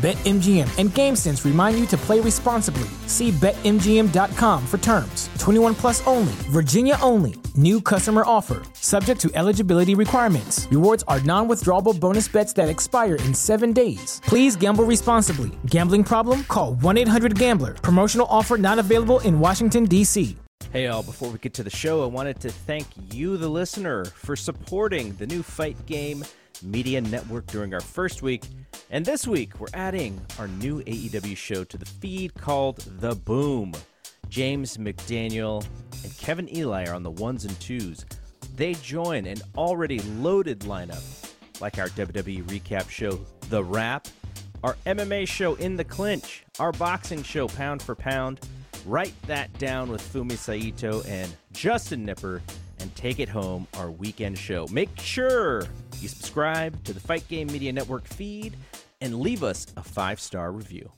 BetMGM and GameSense remind you to play responsibly. See BetMGM.com for terms. 21 plus only, Virginia only. New customer offer, subject to eligibility requirements. Rewards are non withdrawable bonus bets that expire in seven days. Please gamble responsibly. Gambling problem? Call 1 800 Gambler. Promotional offer not available in Washington, D.C. Hey, all, before we get to the show, I wanted to thank you, the listener, for supporting the new Fight Game Media Network during our first week. And this week, we're adding our new AEW show to the feed called The Boom. James McDaniel and Kevin Ely are on the ones and twos. They join an already loaded lineup, like our WWE recap show, The Wrap, our MMA show, In the Clinch, our boxing show, Pound for Pound. Write that down with Fumi Saito and Justin Nipper and take it home our weekend show. Make sure you subscribe to the Fight Game Media Network feed and leave us a five star review.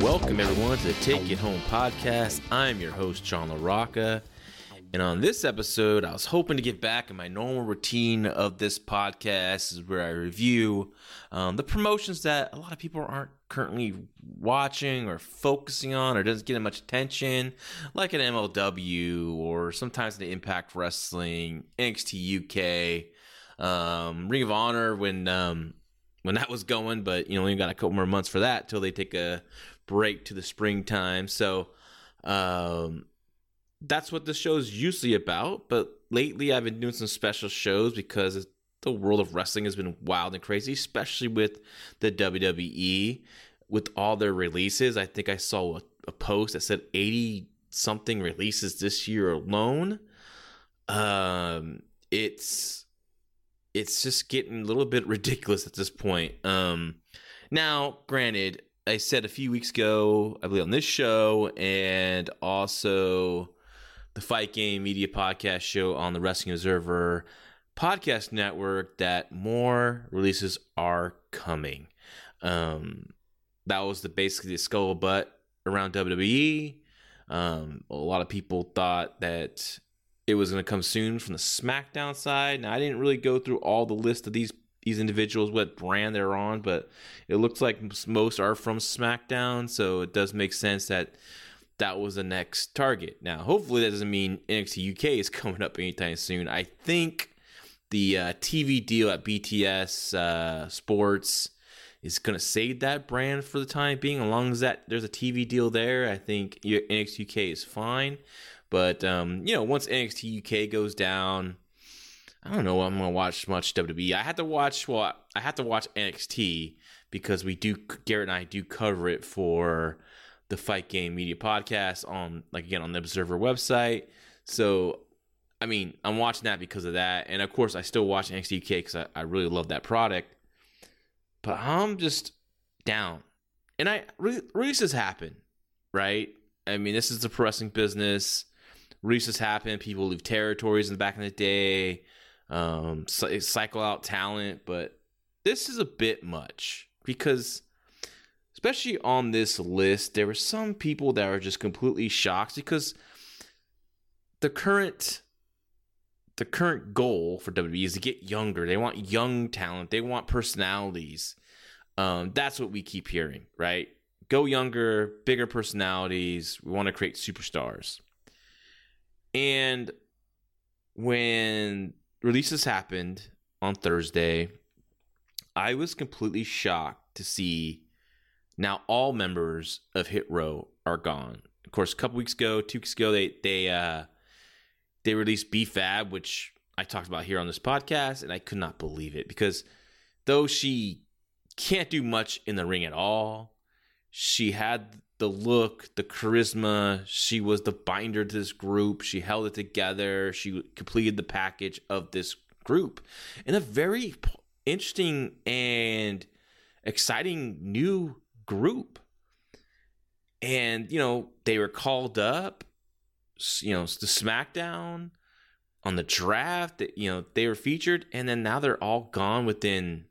Welcome, everyone, to the Take It Home podcast. I'm your host, John LaRocca. And on this episode, I was hoping to get back in my normal routine of this podcast, is where I review um, the promotions that a lot of people aren't currently watching or focusing on or doesn't get much attention, like an MLW or sometimes the Impact Wrestling, NXT UK, um, Ring of Honor when um, when that was going, but you know, we got a couple more months for that till they take a break to the springtime. So um, that's what the show is usually about. But lately, I've been doing some special shows because the world of wrestling has been wild and crazy, especially with the WWE with all their releases. I think I saw a, a post that said 80 something releases this year alone. Um, it's it's just getting a little bit ridiculous at this point. Um, now, granted, I said a few weeks ago, I believe on this show, and also the Fight Game Media Podcast show on the Wrestling Observer Podcast Network, that more releases are coming. Um, that was the basically the skull butt around WWE. Um, a lot of people thought that it was going to come soon from the SmackDown side. Now I didn't really go through all the list of these these individuals, what brand they're on, but it looks like most are from SmackDown, so it does make sense that that was the next target. Now, hopefully, that doesn't mean NXT UK is coming up anytime soon. I think the uh, TV deal at BTS uh, Sports is going to save that brand for the time being. As long as that there's a TV deal there, I think NXT UK is fine. But um, you know, once NXT UK goes down, I don't know. I'm gonna watch much WWE. I had to watch well, I had to watch NXT because we do Garrett and I do cover it for the Fight Game Media podcast on like again on the Observer website. So I mean, I'm watching that because of that, and of course, I still watch NXT UK because I, I really love that product. But I'm just down, and I re- releases happen, right? I mean, this is the wrestling business releases happen. People leave territories in the back in the day, um, cycle out talent, but this is a bit much because, especially on this list, there were some people that are just completely shocked because the current the current goal for WWE is to get younger. They want young talent. They want personalities. Um, that's what we keep hearing, right? Go younger, bigger personalities. We want to create superstars. And when releases happened on Thursday, I was completely shocked to see now all members of Hit Row are gone. Of course, a couple weeks ago, two weeks ago, they they uh they released B Fab, which I talked about here on this podcast, and I could not believe it because though she can't do much in the ring at all, she had the look, the charisma. She was the binder to this group. She held it together. She completed the package of this group in a very interesting and exciting new group. And, you know, they were called up, you know, the SmackDown on the draft you know, they were featured. And then now they're all gone within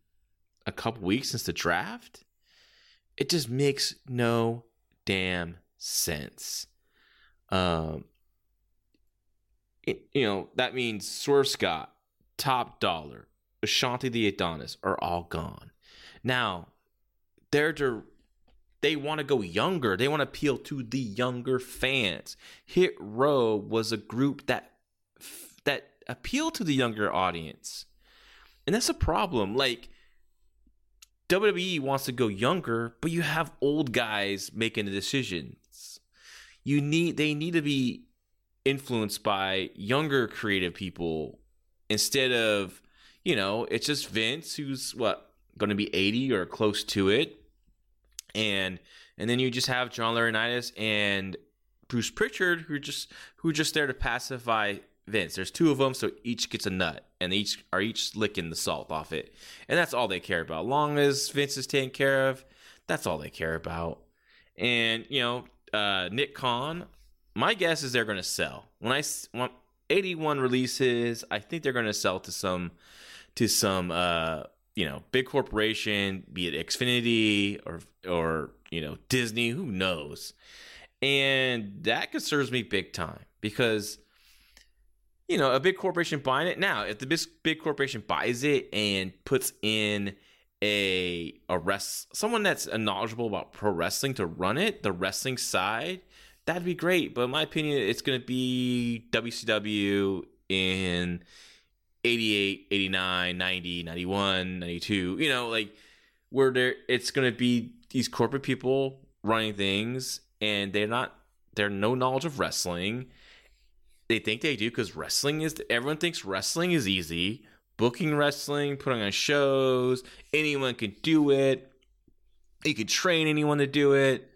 a couple weeks since the draft. It just makes no damn sense. Um, it, you know, that means Swerve Scott, Top Dollar, Ashante the Adonis are all gone. Now, they're to, they want to go younger. They want to appeal to the younger fans. Hit Row was a group that that appealed to the younger audience. And that's a problem. Like WWE wants to go younger, but you have old guys making the decisions. You need they need to be influenced by younger creative people instead of, you know, it's just Vince who's what going to be 80 or close to it. And and then you just have John Laurinaitis and Bruce Pritchard who just who are just there to pacify Vince. There's two of them, so each gets a nut, and each are each licking the salt off it, and that's all they care about. Long as Vince is taken care of, that's all they care about. And you know, uh, Nick Khan, my guess is they're going to sell when I want 81 releases. I think they're going to sell to some to some uh, you know big corporation, be it Xfinity or or you know Disney, who knows. And that concerns me big time because you know, a big corporation buying it. Now, if the big, big corporation buys it and puts in a a rest someone that's knowledgeable about pro wrestling to run it, the wrestling side, that'd be great. But in my opinion, it's going to be WCW in 88, 89, 90, 91, 92, you know, like where there it's going to be these corporate people running things and they're not they're no knowledge of wrestling they think they do because wrestling is everyone thinks wrestling is easy. Booking wrestling, putting on shows, anyone can do it. You can train anyone to do it.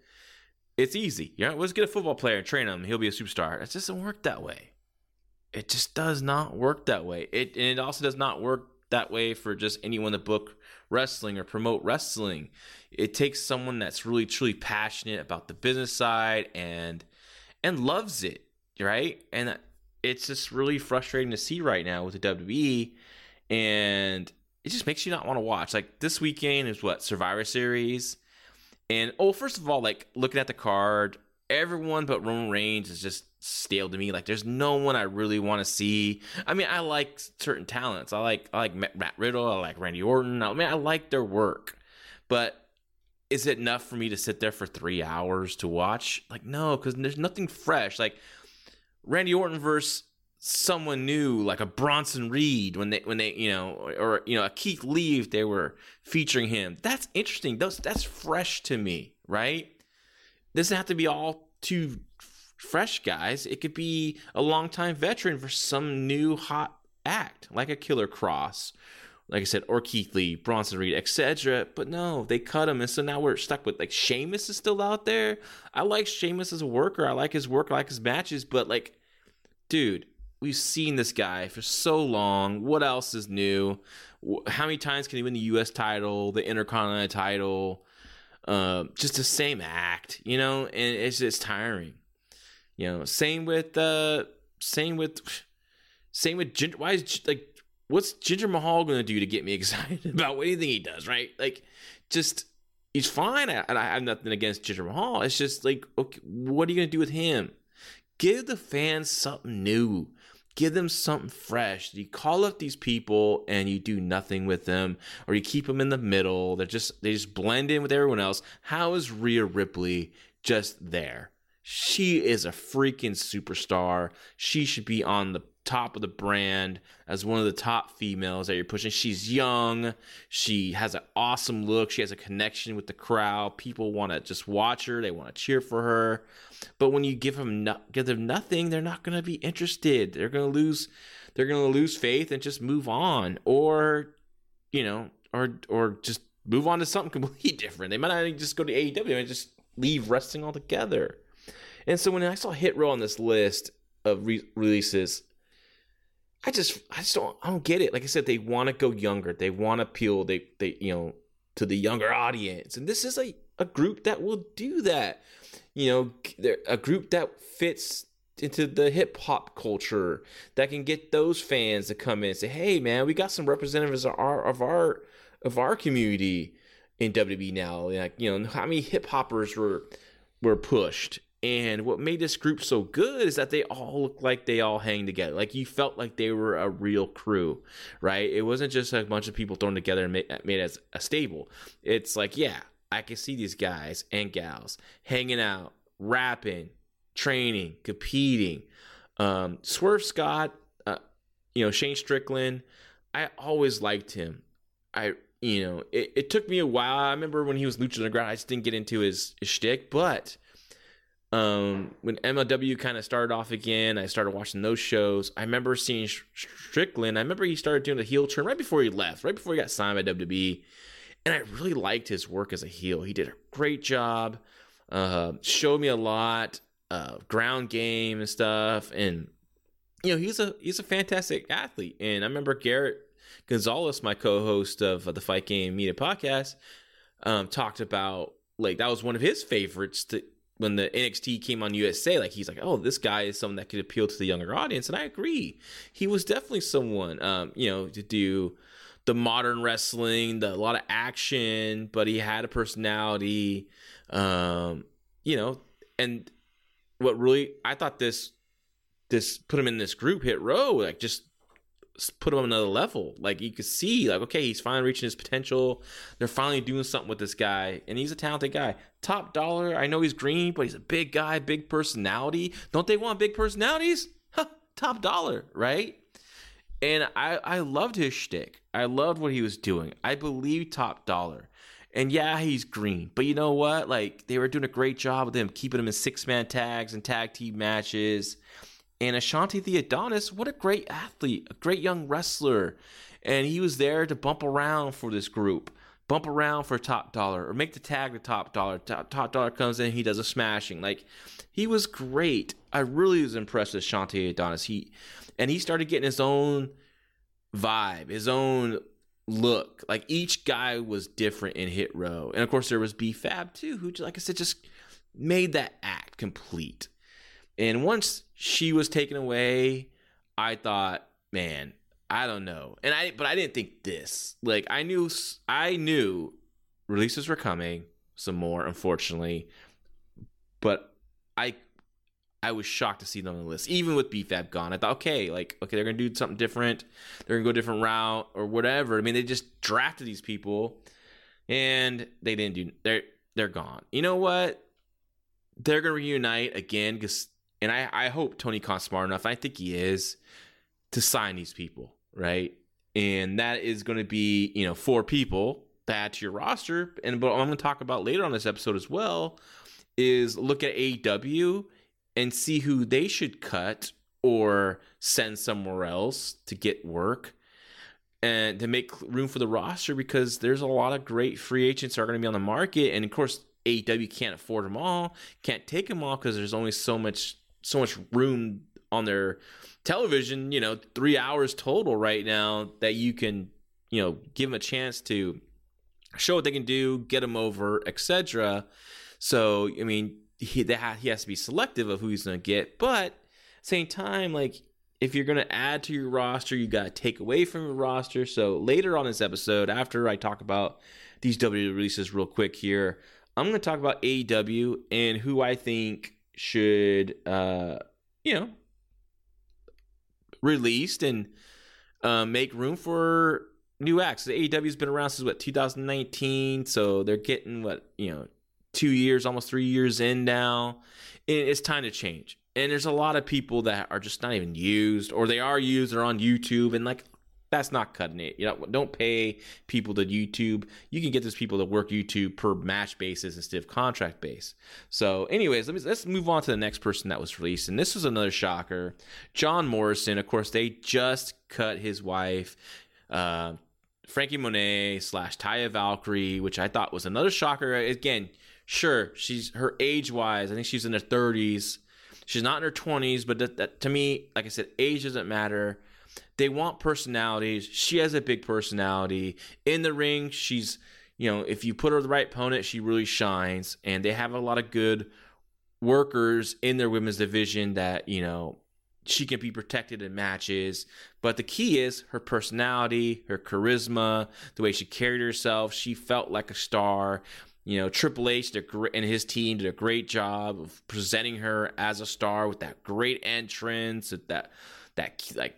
It's easy. You know, let's get a football player and train him. He'll be a superstar. It doesn't work that way. It just does not work that way. It and it also does not work that way for just anyone to book wrestling or promote wrestling. It takes someone that's really truly passionate about the business side and and loves it, right? And it's just really frustrating to see right now with the WWE, and it just makes you not want to watch. Like this weekend is what Survivor Series, and oh, first of all, like looking at the card, everyone but Roman Reigns is just stale to me. Like there's no one I really want to see. I mean, I like certain talents. I like I like Matt Riddle. I like Randy Orton. I mean, I like their work, but is it enough for me to sit there for three hours to watch? Like no, because there's nothing fresh. Like Randy Orton versus someone new like a Bronson Reed when they when they you know or you know a Keith Lee if they were featuring him. That's interesting. Those that's fresh to me, right? Doesn't have to be all too fresh guys. It could be a longtime veteran for some new hot act like a Killer Kross, Like I said, or Keith Lee, Bronson Reed, etc. But no, they cut him, and so now we're stuck with like Sheamus is still out there. I like Sheamus as a worker. I like his work. I like his matches. But like dude, we've seen this guy for so long. What else is new? How many times can he win the U.S. title, the Intercontinental title? Uh, just the same act, you know, and it's just tiring. You know, same with uh, same with same with Jinder. Why is like what's Jinder Mahal to do to get me excited about anything he does? Right, like just he's fine, and I have nothing against Jinder Mahal. It's just like, okay, what are you to do with him? Give the fans something new. Give them something fresh. You call up these people and you do nothing with them, or you keep them in the middle. They're just they just blend in with everyone else. How is Rhea Ripley just there? She is a freaking superstar. She should be on the top of the brand as one of the top females that you're pushing. She's young. She has an awesome look. She has a connection with the crowd. People want to just watch her. They want to cheer for her. But when you give them no, give them nothing, they're not going to be interested. They're going to lose they're going to lose faith and just move on or you know, or or just move on to something completely different. They might not even just go to AEW. and just leave wrestling altogether. And so when I saw Hit Row on this list of re- releases, I just I just don't I don't get it. Like I said, they want to go younger. They want to appeal they they you know to the younger audience, and this is a a group that will do that. You know, they're a group that fits into the hip hop culture that can get those fans to come in and say, "Hey, man, we got some representatives of our of our of our community in WWE now." Like, you know, how many hip hoppers were were pushed, and what made this group so good is that they all look like they all hang together. Like you felt like they were a real crew, right? It wasn't just a bunch of people thrown together and made, made as a stable. It's like, yeah, I can see these guys and gals hanging out, rapping, training, competing. Um, Swerve Scott, uh, you know, Shane Strickland, I always liked him. I, you know, it, it took me a while. I remember when he was Lucha Underground, I just didn't get into his, his shtick, but um, when MLW kind of started off again, I started watching those shows. I remember seeing Strickland. I remember he started doing the heel turn right before he left, right before he got signed by WWE and I really liked his work as a heel. He did a great job. Uh, showed me a lot, uh, ground game and stuff, and you know he's a he's a fantastic athlete. And I remember Garrett Gonzalez, my co-host of the Fight Game Media podcast, um, talked about like that was one of his favorites to, when the NXT came on USA. Like he's like, oh, this guy is someone that could appeal to the younger audience, and I agree. He was definitely someone, um, you know, to do the modern wrestling, the a lot of action, but he had a personality. Um, you know, and what really I thought this this put him in this group hit row like just put him on another level. Like you could see, like okay, he's finally reaching his potential. They're finally doing something with this guy, and he's a talented guy. Top dollar. I know he's green, but he's a big guy, big personality. Don't they want big personalities? Top dollar, right? And I, I loved his shtick. I loved what he was doing. I believe top dollar. And yeah, he's green. But you know what? Like they were doing a great job with him, keeping him in six man tags and tag team matches. And Ashante the Adonis, what a great athlete, a great young wrestler. And he was there to bump around for this group, bump around for top dollar, or make the tag the top dollar. Top, top dollar comes in, he does a smashing. Like he was great. I really was impressed with Ashante Adonis. He and he started getting his own vibe, his own look. Like each guy was different in Hit Row, and of course there was B Fab too, who, like I said, just made that act complete. And once she was taken away, I thought, man, I don't know. And I, but I didn't think this. Like I knew, I knew releases were coming, some more, unfortunately. But I I was shocked to see them on the list, even with BFAB gone. I thought, okay, like, okay, they're gonna do something different. They're gonna go a different route or whatever. I mean, they just drafted these people, and they didn't do. They're they're gone. You know what? They're gonna reunite again because, and I I hope Tony Khan's smart enough. I think he is to sign these people, right? And that is going to be you know four people that to your roster. And what I'm going to talk about later on this episode as well is look at AEW and see who they should cut or send somewhere else to get work and to make room for the roster because there's a lot of great free agents that are going to be on the market and of course AEW can't afford them all can't take them all because there's only so much so much room on their television you know three hours total right now that you can you know give them a chance to show what they can do get them over etc so i mean he he has to be selective of who he's going to get. But same time, like if you're going to add to your roster, you got to take away from your roster. So later on this episode, after I talk about these W releases real quick here, I'm going to talk about AEW and who I think should, uh, you know, released and uh, make room for new acts. The AEW's been around since what 2019, so they're getting what you know two years, almost three years in now. And it's time to change. And there's a lot of people that are just not even used, or they are used, they're on YouTube, and like that's not cutting it. You know, don't pay people to YouTube. You can get those people to work YouTube per match basis instead of contract base. So, anyways, let me let's move on to the next person that was released, and this was another shocker. John Morrison, of course, they just cut his wife. Uh, Franky Monet slash Taya Valkyrie, which I thought was another shocker. Again, sure, she's her age wise, I think she's in her 30s. She's not in her 20s, but that, that, to me, like I said, age doesn't matter. They want personalities. She has a big personality. In the ring, she's, you know, if you put her the right opponent, she really shines. And they have a lot of good workers in their women's division that, you know, she can be protected in matches. But the key is her personality, her charisma, the way she carried herself. She felt like a star. You know, Triple H and his team did a great job of presenting her as a star with that great entrance, that that like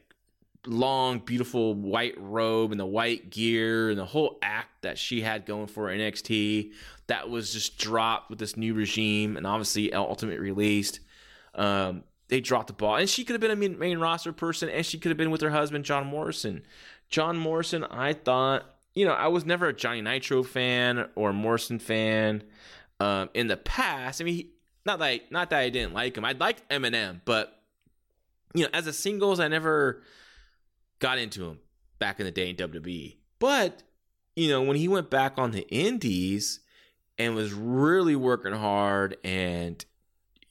long, beautiful white robe and the white gear and the whole act that she had going for NXT. That was just dropped with this new regime and obviously Ultimate released. Um, they dropped the ball, and she could have been a main, main roster person, and she could have been with her husband John Morrison. John Morrison, I thought, you know, I was never a Johnny Nitro fan or Morrison fan. Um, in the past, I mean, he, not I, not that I didn't like him. I liked MNM, but you know, as a singles, I never got into him back in the day in WWE. But, you know, when he went back on the indies and was really working hard and,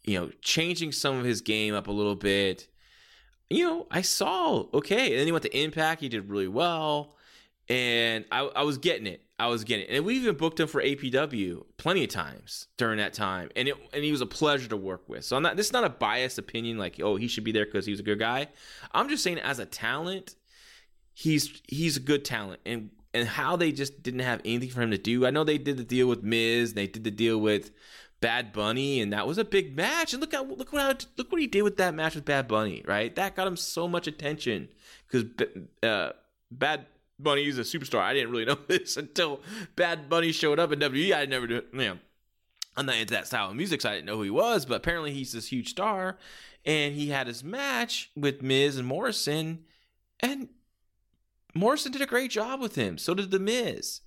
you know, changing some of his game up a little bit, you know, I saw, okay. And then he went to Impact. He did really well. And I, I was getting it. I was getting it. And we even booked him for APW plenty of times during that time. And it and he was a pleasure to work with. So I'm not this is not a biased opinion like, oh, he should be there because he was a good guy. I'm just saying as a talent, he's he's a good talent and and how they just didn't have anything for him to do. I know they did the deal with Miz, they did the deal with Bad Bunny, and that was a big match. And look how look what look what he did with that match with Bad Bunny, right? That got him so much attention because uh, Bad Bunny is a superstar. I didn't really know this until Bad Bunny showed up in WWE. I never do, you know, I'm not into that style of music, so I didn't know who he was. But apparently, he's this huge star, and he had his match with Miz and Morrison, and Morrison did a great job with him. So did The Miz.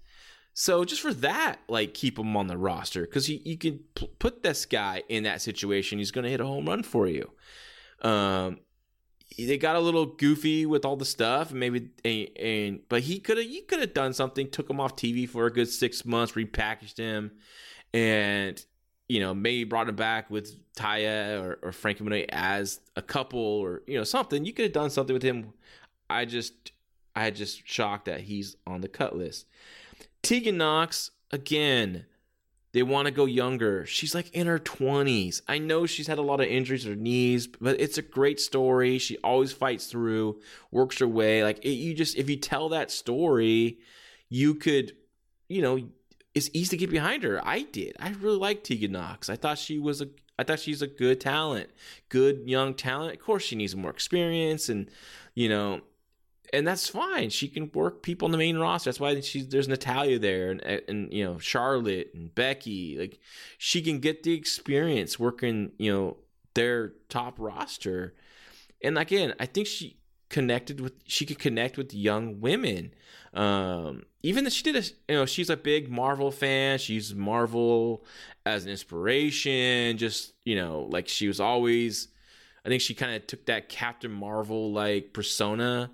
So just for that, like keep him on the roster because you can p- put this guy in that situation. He's going to hit a home run for you. Um, they got a little goofy with all the stuff, maybe and, and but he could have he could have done something. Took him off TV for a good six months, repackaged him, and you know maybe brought him back with Taya or, or Franky Monet as a couple or you know something. You could have done something with him. I just I just shocked that he's on the cut list. Tegan Nox, again, they want to go younger. She's like in her 20s. I know she's had a lot of injuries to her knees, but it's a great story. She always fights through, works her way. Like it, you just if you tell that story, you could, you know, it's easy to get behind her. I did. I really like Tegan Nox. I thought she was a I thought she's a good talent, good young talent. Of course, she needs more experience and you know, and that's fine. She can work people on the main roster. That's why she's there's Natalya there, and and you know Charlotte and Becky. Like she can get the experience working, you know, their top roster. And again, I think she connected with she could connect with young women. Um, even that she did a you know she's a big Marvel fan. She's Marvel as an inspiration. Just you know like she was always. I think she kind of took that Captain Marvel like persona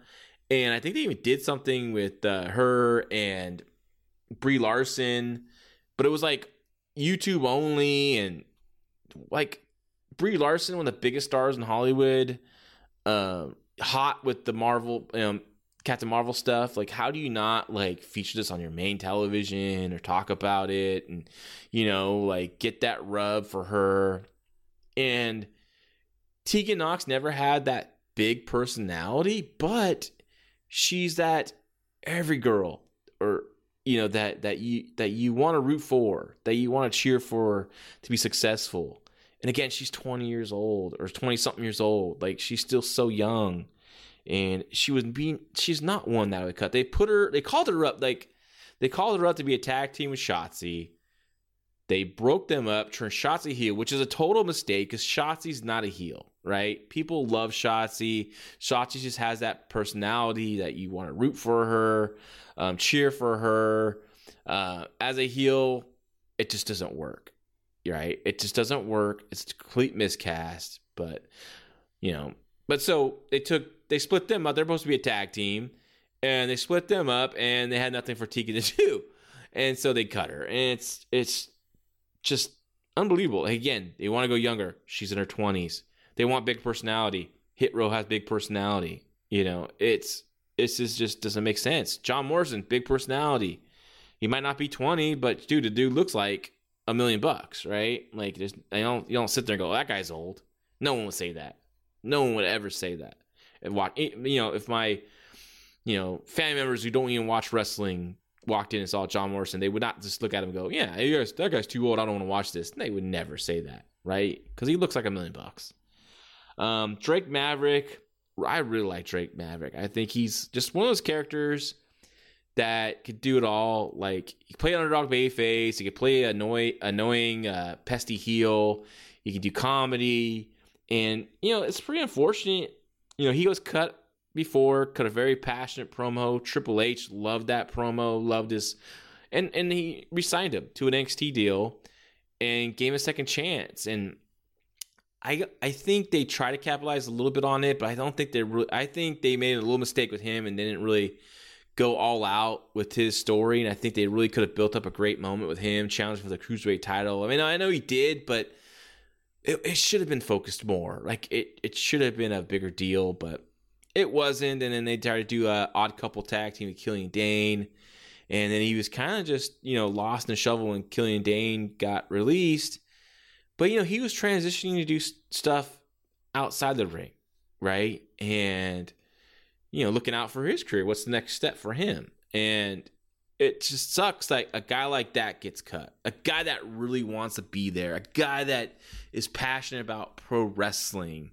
and I think they even did something with uh, her and Brie Larson, but it was like YouTube only and like Brie Larson, one of the biggest stars in Hollywood, uh, hot with the Marvel, um, Captain Marvel stuff. Like, how do you not like feature this on your main television or talk about it and you know like get that rub for her? And Tegan Nox never had that big personality, but she's that every girl or you know that that you that you want to root for, that you want to cheer for to be successful. And again, she's 20 years old or 20 something years old. Like she's still so young. And she was being she's not one that would cut. They put her they called her up like they called her up to be a tag team with Shotzi. They broke them up, turned Shotzi heel, which is a total mistake because Shotzi's not a heel, right? People love Shotzi. Shotzi just has that personality that you want to root for her, um, cheer for her. Uh, as a heel, it just doesn't work, right? It just doesn't work. It's a complete miscast, but you know. But so they took they split them up. They're supposed to be a tag team, and they split them up, and they had nothing for Tegan to do, and so they cut her, and it's it's just unbelievable. Again, they want to go younger. She's in her twenties. They want big personality. Hit Row has big personality. You know, it's this is just doesn't make sense. John Morrison, big personality. He might not be twenty, but dude, the dude looks like a million bucks, right? Like, just I don't you don't sit there and go, that guy's old. No one would say that. No one would ever say that. And watch, eh, you know, if my, you know, family members who don't even watch wrestling walked in and saw John Morrison, they would not just look at him and go, "Yeah, that guy's too old. I don't want to watch this." They would never say that, right? Because he looks like a million bucks. Um, Drake Maverick, I really like Drake Maverick. I think he's just one of those characters that could do it all. Like he could play underdog face, he could play annoy, annoying, uh, pesty heel. He can do comedy, and you know it's pretty unfortunate. You know he was cut before, cut a very passionate promo. Triple H loved that promo, loved his, and and he resigned him to an NXT deal, and gave him a second chance. And I I think they try to capitalize a little bit on it, but I don't think they really. I think they made a little mistake with him and didn't really go all out with his story. And I think they really could have built up a great moment with him, challenging for the cruiserweight title. I mean, I know he did, but it, it should have been focused more. Like it it should have been a bigger deal, but it wasn't. And then they tried to do a odd couple tag team with Killian Dain. And then he was kind of just, you know, lost in the shovel when Killian Dain got released. But, you know, he was transitioning to do stuff outside the ring, right? And, you know, looking out for his career. What's the next step for him? And it just sucks like a guy like that gets cut. A guy that really wants to be there. A guy that is passionate about pro wrestling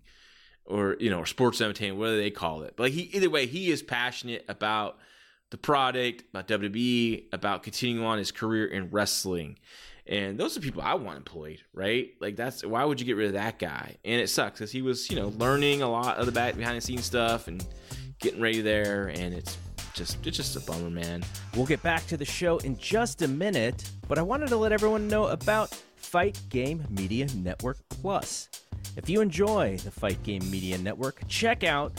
or you know, or sports entertainment, whatever they call it. But like he, either way, he is passionate about the product, about WWE, about continuing on his career in wrestling. And those are people I want employed, right? Like that's why would you get rid of that guy? And it sucks because he was, you know, learning a lot of the back behind the scenes stuff and getting ready there, and it's just it's just a bummer, man. We'll get back to the show in just a minute, but I wanted to let everyone know about Fight Game Media Network Plus. If you enjoy the Fight Game Media Network, check out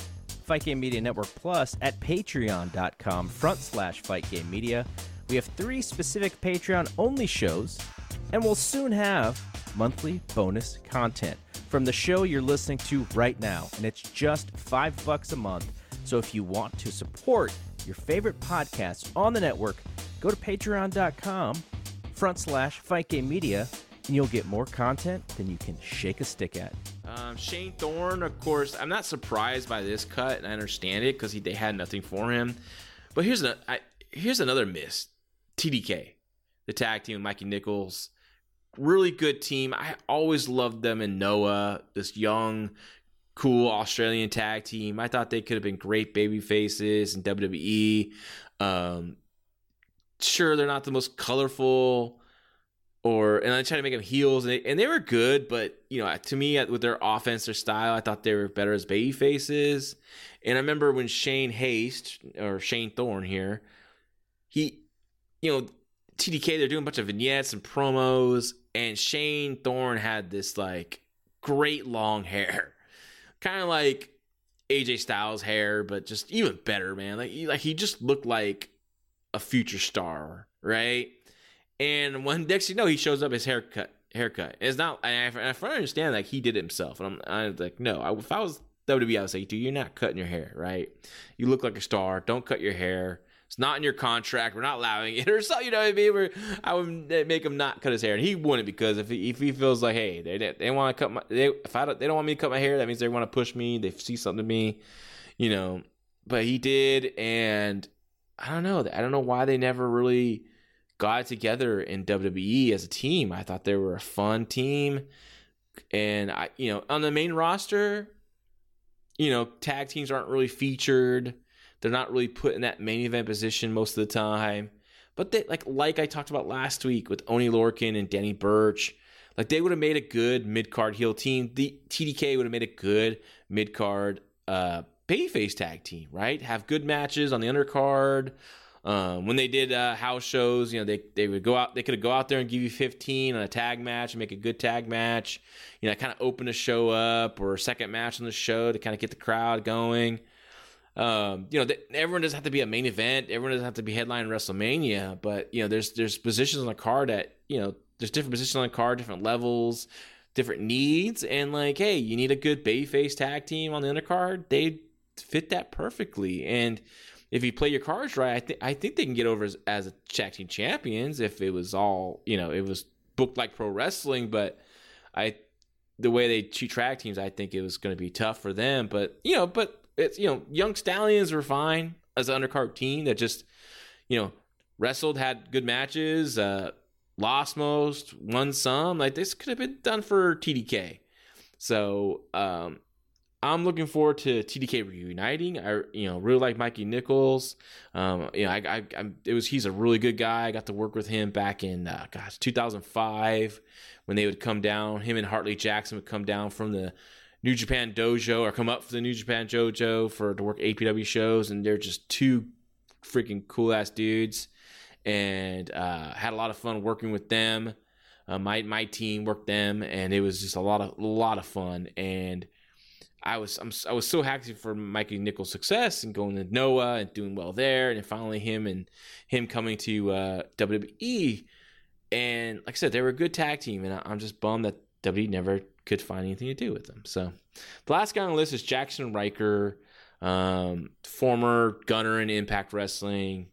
Fight Game Media Network Plus at patreon.com front slash Fight Game Media. We have three specific Patreon only shows, and we'll soon have monthly bonus content from the show you're listening to right now. And it's just five bucks a month. So if you want to support your favorite podcasts on the network, go to patreon.com front slash Fight Game Media and you'll get more content than you can shake a stick at. Um, Shane Thorne, of course, I'm not surprised by this cut, and I understand it because they had nothing for him. But here's a I, here's another miss. TDK, the tag team, Mikey Nicholls. really good team. I always loved them in Noah, this young, cool Australian tag team. I thought they could have been great baby faces in WWE. Um, sure, they're not the most colorful or and I tried to make them heels, and they, and they were good, but you know, to me, with their offense, their style, I thought they were better as baby faces. And I remember when Shane Haste or Shane Thorne here, he, you know, TDK, they're doing a bunch of vignettes and promos, and Shane Thorne had this like great long hair, kind of like AJ Styles hair, but just even better, man. Like, like he just looked like a future star, right? And when next you know, he shows up his haircut. Haircut. It's not. And I, I understand like he did it himself, and I'm, I'm like, no. I, if I was WWE, I would say, dude, you're not cutting your hair, right? You look like a star. Don't cut your hair. It's not in your contract. We're not allowing it, or something. You know what I mean? Where I would make him not cut his hair, and he wouldn't because if he, if he feels like, hey, they they want to cut my, they if I don't, they don't want me to cut my hair, that means they want to push me. They see something in me, you know. But he did, and I don't know. I don't know why they never really got together in WWE as a team. I thought they were a fun team. And I, you know, on the main roster, you know, tag teams aren't really featured. They're not really put in that main event position most of the time. But they like like I talked about last week with Oney Lorcan and Danny Burch, like they would have made a good mid card heel team. The TDK would have made a good mid card uh babyface tag team, right? Have good matches on the undercard. Um, when they did uh, house shows, you know, they, they would go out, they could go out there and give you 15 on a tag match and make a good tag match, you know, kind of open a show up or second match on the show to kind of get the crowd going. Um, you know, everyone doesn't have to be a main event. Everyone doesn't have to be headline WrestleMania. But you know, there's there's positions on the card that you know there's different positions on the card, different levels, different needs, and like, hey, you need a good bayface tag team on the undercard. They fit that perfectly, and if you play your cards right, I think I think they can get over as, as a tag team champions if it was all you know, it was booked like pro wrestling. But I, the way they treat track teams, I think it was going to be tough for them. But you know, but it's you know young stallions were fine as an undercard team that just you know wrestled, had good matches, uh, lost most, won some. Like this could have been done for TDK. So um, I'm looking forward to TDK reuniting. I you know really like Mikey Nicholls. Um, you know I, I, I, it was he's a really good guy. I got to work with him back in uh, gosh 2005 when they would come down. Him and Hartley Jackson would come down from the New Japan Dojo or come up for the New Japan Dojo for to work APW shows, and they're just two freaking cool ass dudes, and uh, had a lot of fun working with them. Uh, my my team worked them, and it was just a lot of a lot of fun. And I was I'm, i was so happy for Mikey Nicholls' success and going to Noah and doing well there, and finally him and him coming to uh, WWE. And like I said, they were a good tag team, and I'm just bummed that WWE never could find anything to do with them. So the last guy on the list is Jackson Ryker, um, former Gunner in Impact Wrestling.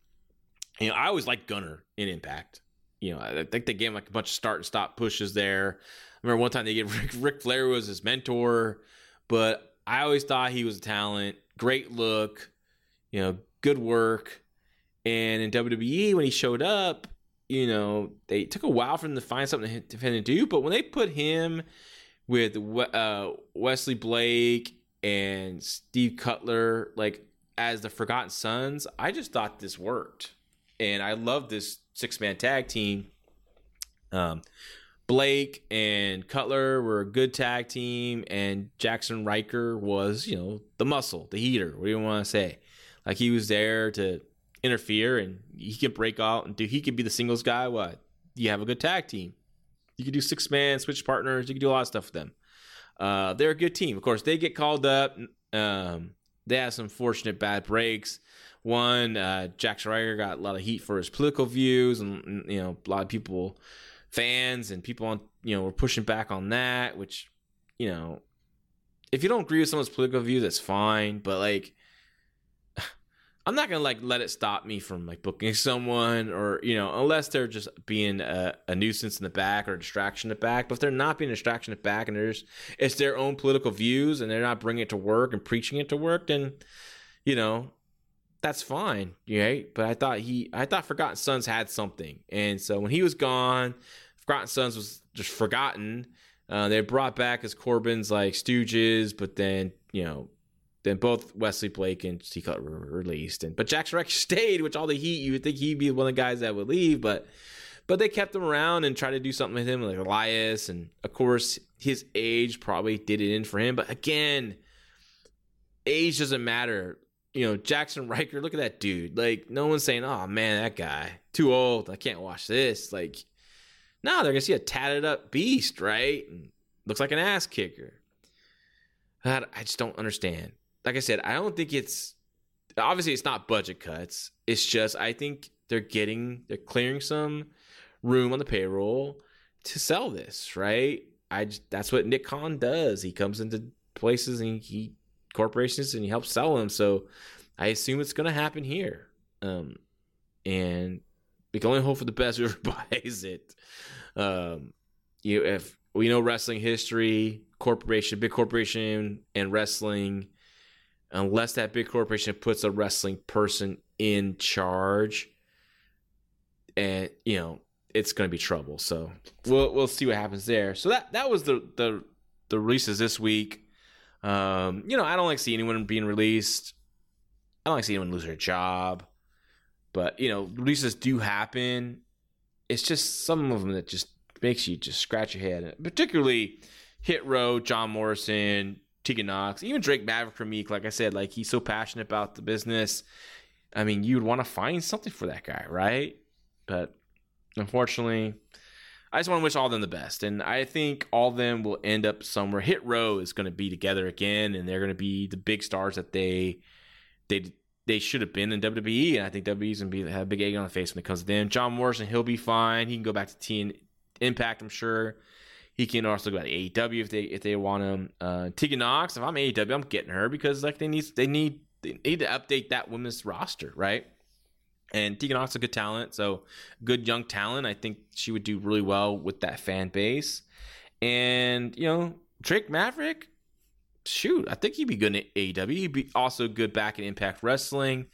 You know, I always liked Gunner in Impact. You know, I think they gave him like a bunch of start and stop pushes there. I remember one time they gave Rick, Ric Flair was his mentor, but I always thought he was a talent, great look, you know, good work. And in WWE, when he showed up, you know, they took a while for him to find something to, to do. But when they put him with uh, Wesley Blake and Steve Cutler, like as the Forgotten Sons, I just thought this worked, and I love this six man tag team. Um, Blake and Cutler were a good tag team, and Jackson Ryker was, you know, the muscle, the heater. What do you want to say? Like he was there to interfere, and he could break out and do. He could be the singles guy. What? You have a good tag team. You can do six man, switch partners. You can do a lot of stuff with them. Uh, they're a good team. Of course, they get called up. Um, they have some fortunate bad breaks. One, uh, Jackson Ryker got a lot of heat for his political views, and you know, a lot of people, fans, and people on you know were pushing back on that. Which, you know, if you don't agree with someone's political views, that's fine. But like, I'm not gonna like let it stop me from like booking someone or you know unless they're just being a, a, nuisance in the back or a distraction in the back. But if they're not being a distraction in the back and there's it's their own political views and they're not bringing it to work and preaching it to work, then you know that's fine, right? But I thought he I thought Forgotten Sons had something, and so when he was gone, Forgotten Sons was just forgotten. Uh, they brought back as Corbin's like Stooges, but then you know then both Wesley Blake and Steve Cutler were released, and but Jackson Rex stayed, which all the heat you would think he'd be one of the guys that would leave, but but they kept him around and tried to do something with him, like Elias, and of course his age probably did it in for him. But again, age doesn't matter. You know, Jackson Ryker, look at that dude. Like no one's saying, "Oh man, that guy too old. I can't watch this." Like, no, they're gonna see a tatted up beast, right? And looks like an ass kicker. I just don't understand like I said, I don't think it's obviously it's not budget cuts. It's just I think they're getting they're clearing some room on the payroll to sell this, right? I that's what Nick Khan does. He comes into places and he corporations and he helps sell them. So I assume it's going to happen here. Um, and we can only hope for the best whoever buys it. Um, you if we know wrestling history, corporation, big corporation, and wrestling unless that big corporation puts a wrestling person in charge and you know it's going to be trouble. So we'll we'll see what happens there. So that that was the the the releases this week. Um you know i don't like see anyone being released. I don't like see anyone lose their job. But you know releases do happen. It's just some of them that just makes you just scratch your head. Particularly hit row john morrison Tegan Nox, even Drake Maverick from Meek, like I said, like he's so passionate about the business. I mean, you'd want to find something for that guy, right? But unfortunately, I just want to wish all of them the best. And I think all of them will end up somewhere. Hit Row is going to be together again, and they're going to be the big stars that they they they should have been in WWE, and I think WWE's gonna be have a big egg on the face when it comes to them. John Morrison, he'll be fine. He can go back to T Impact, I'm sure. He can also go to AEW if they if they want him. Uh, Tegan Nox, if I'm AEW, I'm getting her because like they need they need they need to update that women's roster, right? And Tegan Nox is a good talent, so good young talent. I think she would do really well with that fan base. And you know, Drake Maverick, shoot, I think he'd be good in AEW. He'd be also good back in Impact Wrestling.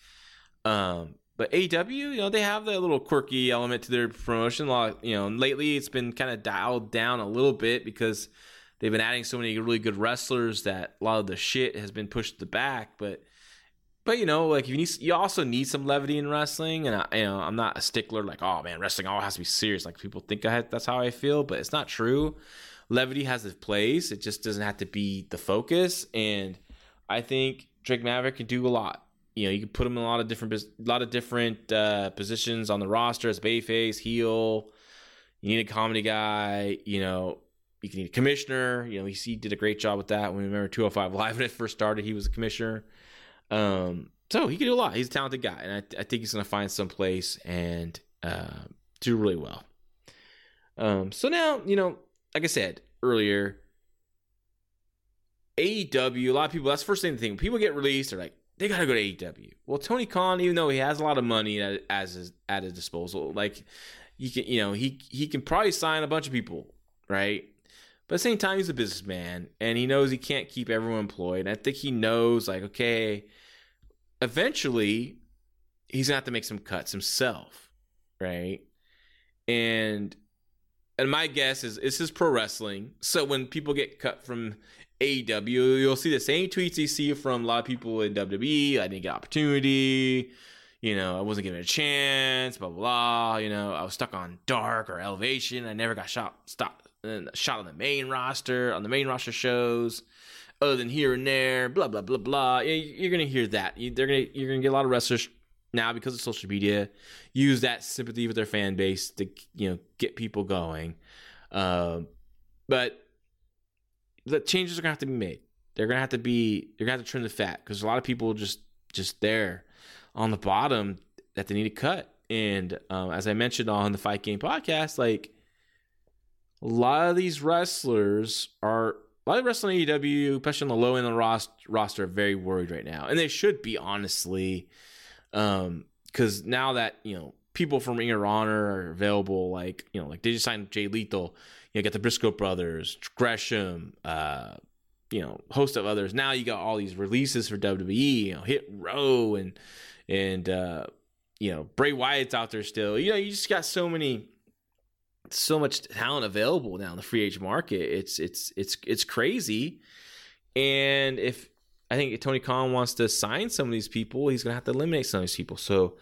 Um, but AW, you know, they have that little quirky element to their promotion. You know, lately it's been kind of dialed down a little bit because they've been adding so many really good wrestlers that a lot of the shit has been pushed to the back. But but you know, like you need, you also need some levity in wrestling, and I, you know, I'm not a stickler like, oh man, wrestling all has to be serious. Like people think I that's how I feel, but it's not true. Levity has its place. It just doesn't have to be the focus. And I think Drake Maverick can do a lot. You know, you can put him in a lot of different, a lot of different uh, positions on the roster as bayface, heel. You need a comedy guy. You know, you can need a commissioner. You know, he did a great job with that. When we remember 205 Live when it first started, he was a commissioner. Um, so he can do a lot. He's a talented guy, and I, I think he's going to find some place and uh, do really well. Um, so now, you know, like I said earlier, AEW. A lot of people. That's the first thing to think. People get released, they're like, they got to go to AEW. Well, Tony Khan, even though he has a lot of money at, as his, at his disposal, like you can, you know, he he can probably sign a bunch of people, right? But at the same time, he's a businessman and he knows he can't keep everyone employed. And I think he knows, like, okay, eventually he's gonna have to make some cuts himself, right? And and my guess is this is pro wrestling. So when people get cut from AEW, you'll see the same tweets you see from a lot of people in WWE. I didn't get opportunity. You know, I wasn't given a chance. Blah blah. blah. You know, I was stuck on Dark or Elevation. I never got shot. Stopped. Uh, shot on the main roster on the main roster shows other than here and there, blah blah blah blah. You're gonna hear that. They're gonna you're gonna get a lot of wrestlers now because of social media use that sympathy with their fan base to you know get people going. Uh, but the changes are gonna have to be made. They're gonna have to be. They're gonna have to trim the fat because a lot of people just just there on the bottom that they need to cut. And um, as I mentioned on the Fight Game podcast, like a lot of these wrestlers are a lot of wrestling AEW, especially on the low end of the roster, roster, are very worried right now, and they should be honestly, um, because now that you know people from Ring of Honor are available, like you know, like they just signed Jay Lethal, you know, get the Briscoe brothers, Gresham, uh, you know, host of others. Now you got all these releases for WWE, you know, Hit Row and and uh, you know Bray Wyatt's out there still. You know, you just got so many so much talent available now in the free agent market. It's it's it's it's crazy. And if I think Tony Khan wants to sign some of these people, he's gonna have to eliminate some of these people. So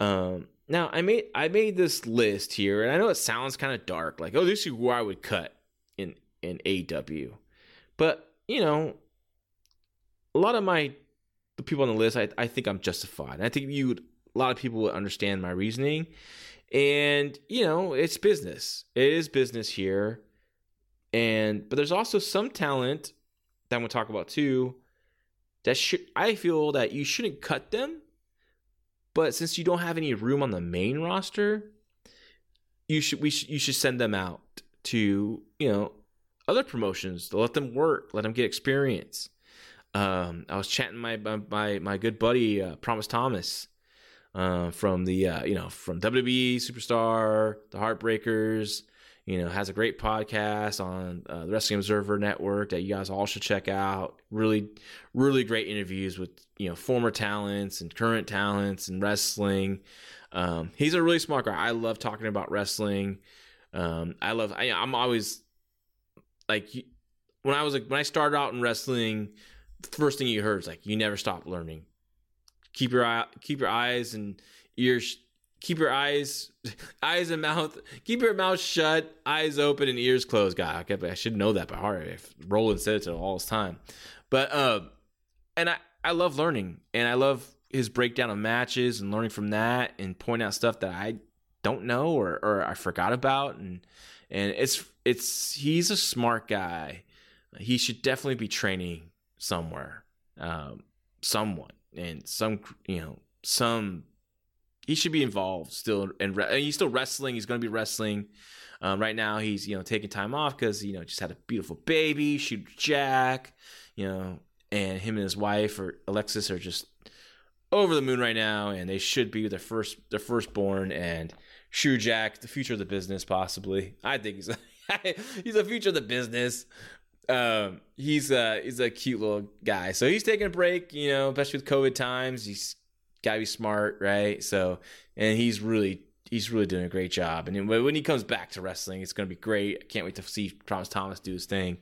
um now I made I made this list here, and I know it sounds kind of dark, like, oh, this is where I would cut in in AW. But, you know, a lot of my the people on the list, I, I think I'm justified. I think you a lot of people would understand my reasoning. And, you know, it's business. It is business here. And but there's also some talent that I'm gonna talk about too. That should I feel that you shouldn't cut them, but since you don't have any room on the main roster, you should we sh- you should send them out to you know other promotions to let them work, let them get experience. Um, I was chatting my my my good buddy uh, Promise Thomas uh, from the uh, you know from WWE Superstar, the Heartbreakers. You know, has a great podcast on uh, the Wrestling Observer Network that you guys all should check out. Really, really great interviews with you know former talents and current talents and wrestling. Um, he's a really smart guy. I love talking about wrestling. Um, I love. I, I'm always like when I was like when I started out in wrestling. The first thing you heard is like you never stop learning keep your eye, keep your eyes and ears keep your eyes eyes and mouth keep your mouth shut eyes open and ears closed. God i should know that by heart if roland said it to all his time. But uh and i i love learning and i love his breakdown of matches and learning from that and point out stuff that i don't know or or i forgot about. And and it's it's he's a smart guy. He should definitely be training somewhere um someone and some you know some he should be involved still and he's still wrestling he's going to be wrestling um, right now he's you know taking time off because you know just had a beautiful baby shoot jack you know and him and his wife or alexis are just over the moon right now and they should be their first their firstborn and Shoe Jack, the future of the business, possibly. I think he's a, he's the future of the business. Um, he's a he's a cute little guy. So he's taking a break, you know, especially with COVID times. He's gotta be smart, right? So and he's really he's really doing a great job. And when he comes back to wrestling, it's gonna be great. I can't wait to see Promise Thomas do his thing.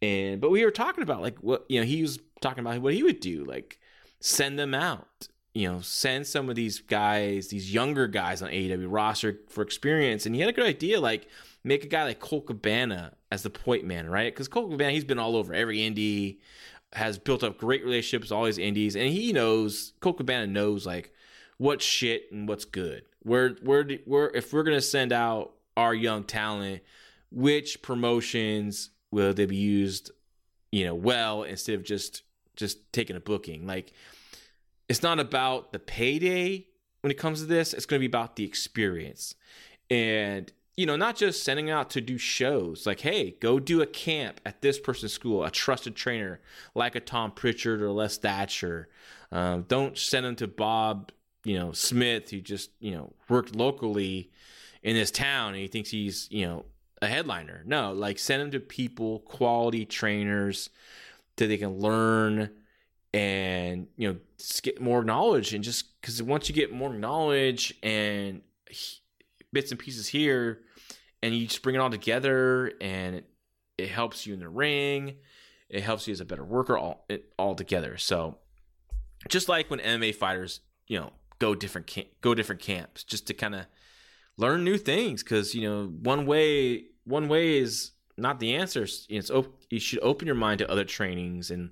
And but we were talking about like what you know he was talking about what he would do, like send them out you know, send some of these guys, these younger guys on AEW roster for experience. And he had a good idea, like make a guy like Colt Cabana as the point man, right? Because Colt Cabana, he's been all over every indie, has built up great relationships all these indies, and he knows Colt Cabana knows like what's shit and what's good. Where where where if we're gonna send out our young talent, which promotions will they be used, you know, well instead of just just taking a booking like it's not about the payday when it comes to this. It's to be about the experience. And, you know, not just sending out to do shows like, hey, go do a camp at this person's school, a trusted trainer like a Tom Pritchard or Les Thatcher. Um, don't send them to Bob, you know, Smith, who just, you know, worked locally in this town and he thinks he's, you know, a headliner. No, like send them to people, quality trainers that they can learn and you know get more knowledge and just because once you get more knowledge and bits and pieces here and you just bring it all together and it, helps you in the ring. It helps you as a better worker all it all together. So just like when MMA fighters you know go different go different camps just to kind of learn new things because you know one way one way is not the answer. It's op- you should open your mind to other trainings and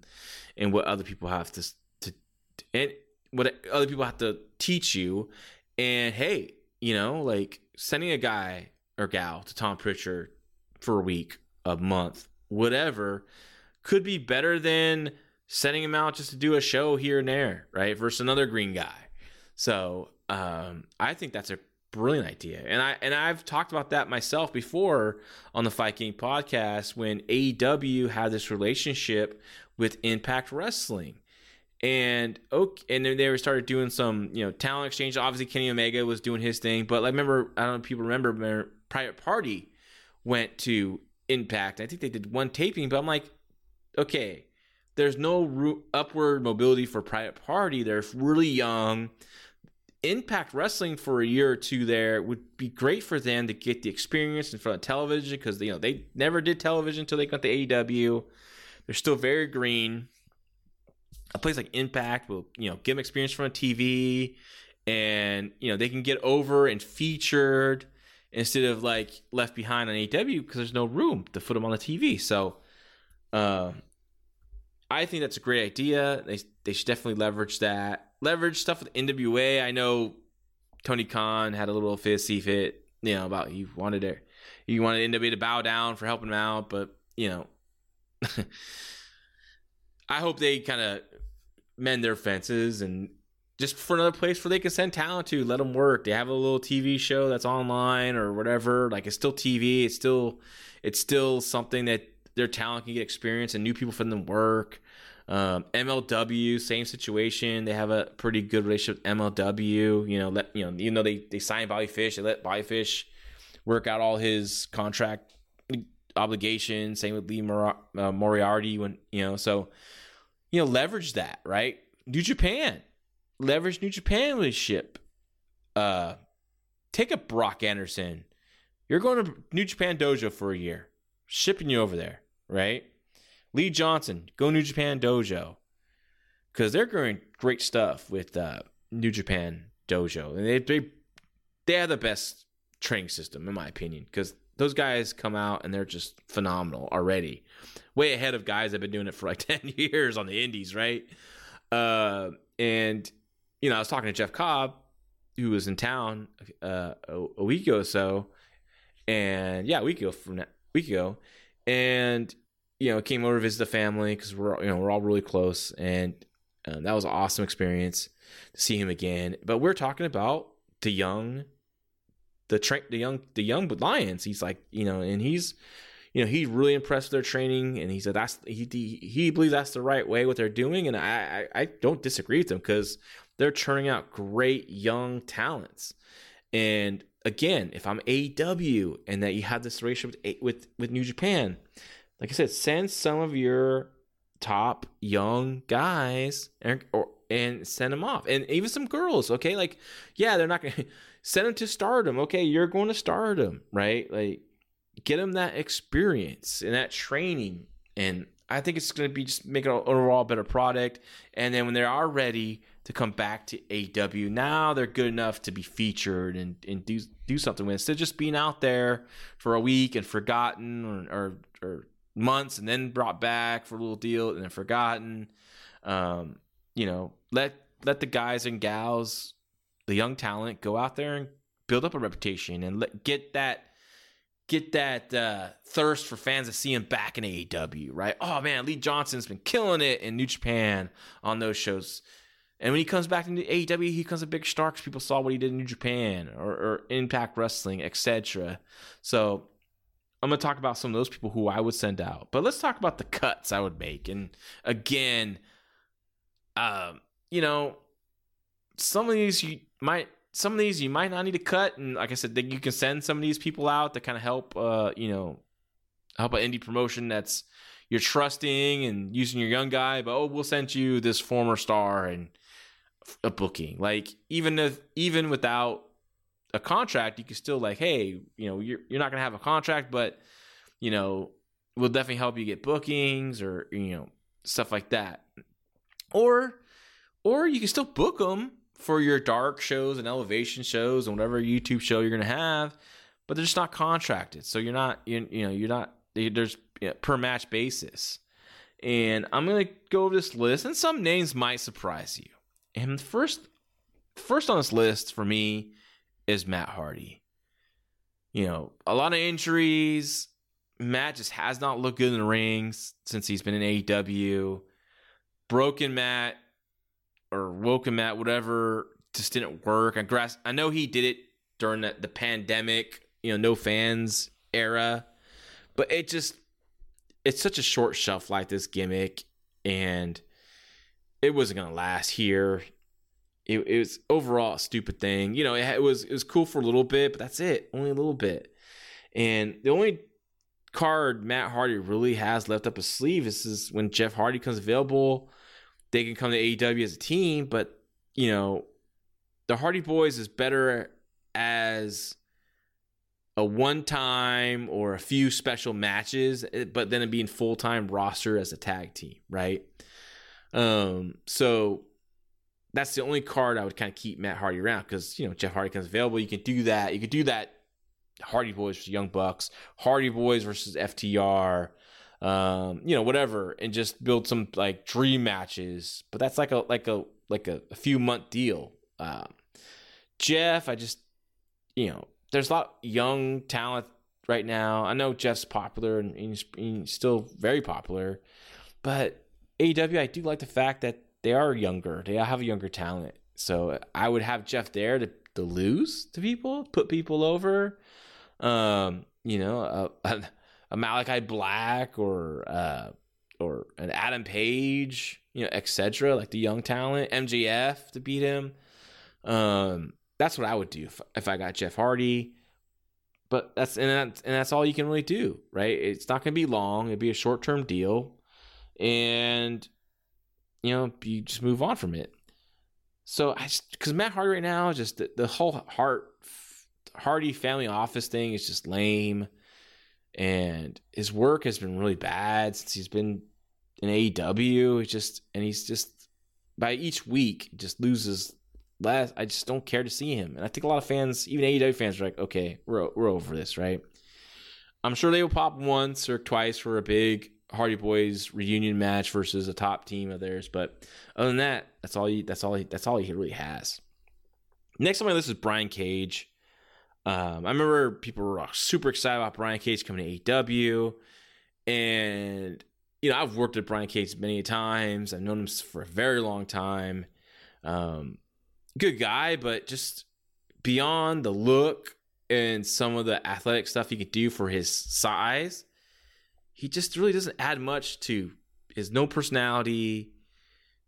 and what other people have to to and what other people have to teach you. And hey, you know, like sending a guy or gal to Tom Pritchard for a week, a month, whatever, could be better than sending him out just to do a show here and there, right? Versus another green guy. So um, I think that's a brilliant idea. And I and I've talked about that myself before on the Fight Game podcast when AEW had this relationship with Impact Wrestling. And okay, and then they started doing some, you know, talent exchange. Obviously, Kenny Omega was doing his thing, but I remember, I don't know if people remember Private Party went to Impact. I think they did one taping, but I'm like, okay, there's no upward mobility for Private Party. They're really young. Impact Wrestling for a year or two there would be great for them to get the experience in front of television because you know they never did television until they got the AEW. They're still very green. A place like Impact will, you know, give them experience from a TV, and you know they can get over and featured instead of like left behind on AEW because there's no room to put them on the TV. So, uh, I think that's a great idea. They they should definitely leverage that. Leverage stuff with NWA. I know Tony Khan had a little fizzy fit, you know, about he wanted to he wanted NWA to bow down for helping him out, but you know, I hope they kind of mend their fences and just for another place where they can send talent to, let them work. They have a little TV show that's online or whatever. Like it's still TV. It's still it's still something that their talent can get experience and new people for them work. Um, MLW, same situation. They have a pretty good relationship with MLW. You know, let you know, even though they they signed Bobby Fish, they let Bobby Fish work out all his contract obligations. Same with Lee Mor- uh, Moriarty when you know. So you know, leverage that right. New Japan, leverage New Japan relationship. Uh, take a Brock Anderson. You're going to New Japan Dojo for a year, shipping you over there, right? Lee Johnson, go New Japan Dojo, because they're doing great stuff with uh, New Japan Dojo, and they they they have the best training system in my opinion because those guys come out and they're just phenomenal already. Way ahead of guys that have been doing it for like 10 years on the indies, right? Uh, and, you know, I was talking to Jeff Cobb, who was in town uh, a, a, week ago or so. And yeah, a week ago from that week ago. And, you know, came over to visit the family because we're, you know, we're all really close. And Um, that was an awesome experience to see him again. But we're talking about the young, the tra- the young, the young Lions. He's like, you know, and he's, you know, he's really impressed with their training, and he said that's he he, he believes that's the right way what they're doing, and I I, I don't disagree with him because they're churning out great young talents. And again, if I'm AEW and that you have this relationship with with with New Japan, like I said, send some of your top young guys and or and send them off, and even some girls. Okay, like yeah, they're not gonna send them to Stardom. Okay, you're going to Stardom, right? Like get them that experience and that training, and I think it's going to be just make an overall better product. And then when they are ready to come back to AEW, now they're good enough to be featured and, and do do something with. Instead of just being out there for a week and forgotten or, or, or months and then brought back for a little deal and then forgotten. Um, you know, let let the guys and gals, the young talent, go out there and build up a reputation and let, get that get that uh, thirst for fans to see him back in AEW, right? Oh man, Lee Johnson's been killing it in New Japan on those shows. And when he comes back into AEW, he becomes a big star because people saw what he did in New Japan or, or Impact Wrestling, etc. So I'm going to talk about some of those people who I would send out. But let's talk about the cuts I would make. And again, um, you know, some of these you might some of these you might not need to cut, and like I said, you can send some of these people out to kind of help, uh, you know, help an indie promotion that's you're trusting and using your young guy. But oh, we'll send you this former star and a booking. Like even if even without a contract, you can still like, hey, you know, you're you're not gonna have a contract, but you know, we'll definitely help you get bookings or you know stuff like that. Or or you can still book them for your dark shows and elevation shows and whatever YouTube show you're gonna have, but they're just not contracted. So you're not you, you know you're not there's you know, per match basis. And I'm gonna go over this list, and some names might surprise you. And first, first on this list for me is Matt Hardy. You know, a lot of injuries. Matt just has not looked good in the rings since he's been in AEW. Broken Matt or Woken Matt, whatever, just didn't work. I. I know he did it during the, the pandemic, you know, no fans era, but it just it's such a short shelf life this gimmick, and it wasn't gonna last here. It, it was overall a stupid thing. You know, it, it was it was cool for a little bit, but that's it, only a little bit. And the only card Matt Hardy really has left up his sleeve is, is when Jeff Hardy comes available they can come to AEW as a team, but you know, the Hardy Boys is better as a one time or a few special matches, eh, but then it being full time roster as a tag team, right? Um, so that's the only card I would kind of keep Matt Hardy around because you know Jeff Hardy comes available. You can do that. You could do that. Hardy Boys versus Young Bucks, Hardy Boys versus FTR, um, you know, whatever, and just build some like dream matches. But that's like a like a like a, a few month deal. Um, Jeff, I just you know, there's a lot young talent right now. I know Jeff's popular and he's, he's still very popular, but AEW, I do like the fact that they are younger. They have a younger talent. So I would have Jeff there to, to lose to people, put people over. Um, you know, uh, a Malakai Black or uh, or an Adam Page, you know, etc. Like the young talent, MJF to beat him. Um, that's what I would do if, if I got Jeff Hardy. But that's and that's and that's all you can really do, right? It's not going to be long. It'd be a short term deal, and you know you just move on from it. So I just because Matt Hardy right now, just the, the whole heart Hardy family office thing is just lame and his work has been really bad since he's been in AEW. It's just and he's just by each week just loses less. I just don't care to see him, and I think a lot of fans, even AEW fans, are like, okay, we're we're over this, right? I'm sure they will pop once or twice for a big Hardy Boys reunion match versus a top team of theirs, but other than that, that's all he that's all he that's all he really has. Next on my list is Brian Cage. Um, I remember people were super excited about Brian Cage coming to AEW, and you know, I've worked with Brian Cage many times. I've known him for a very long time. Um, good guy, but just beyond the look and some of the athletic stuff he could do for his size, he just really doesn't add much to his no personality.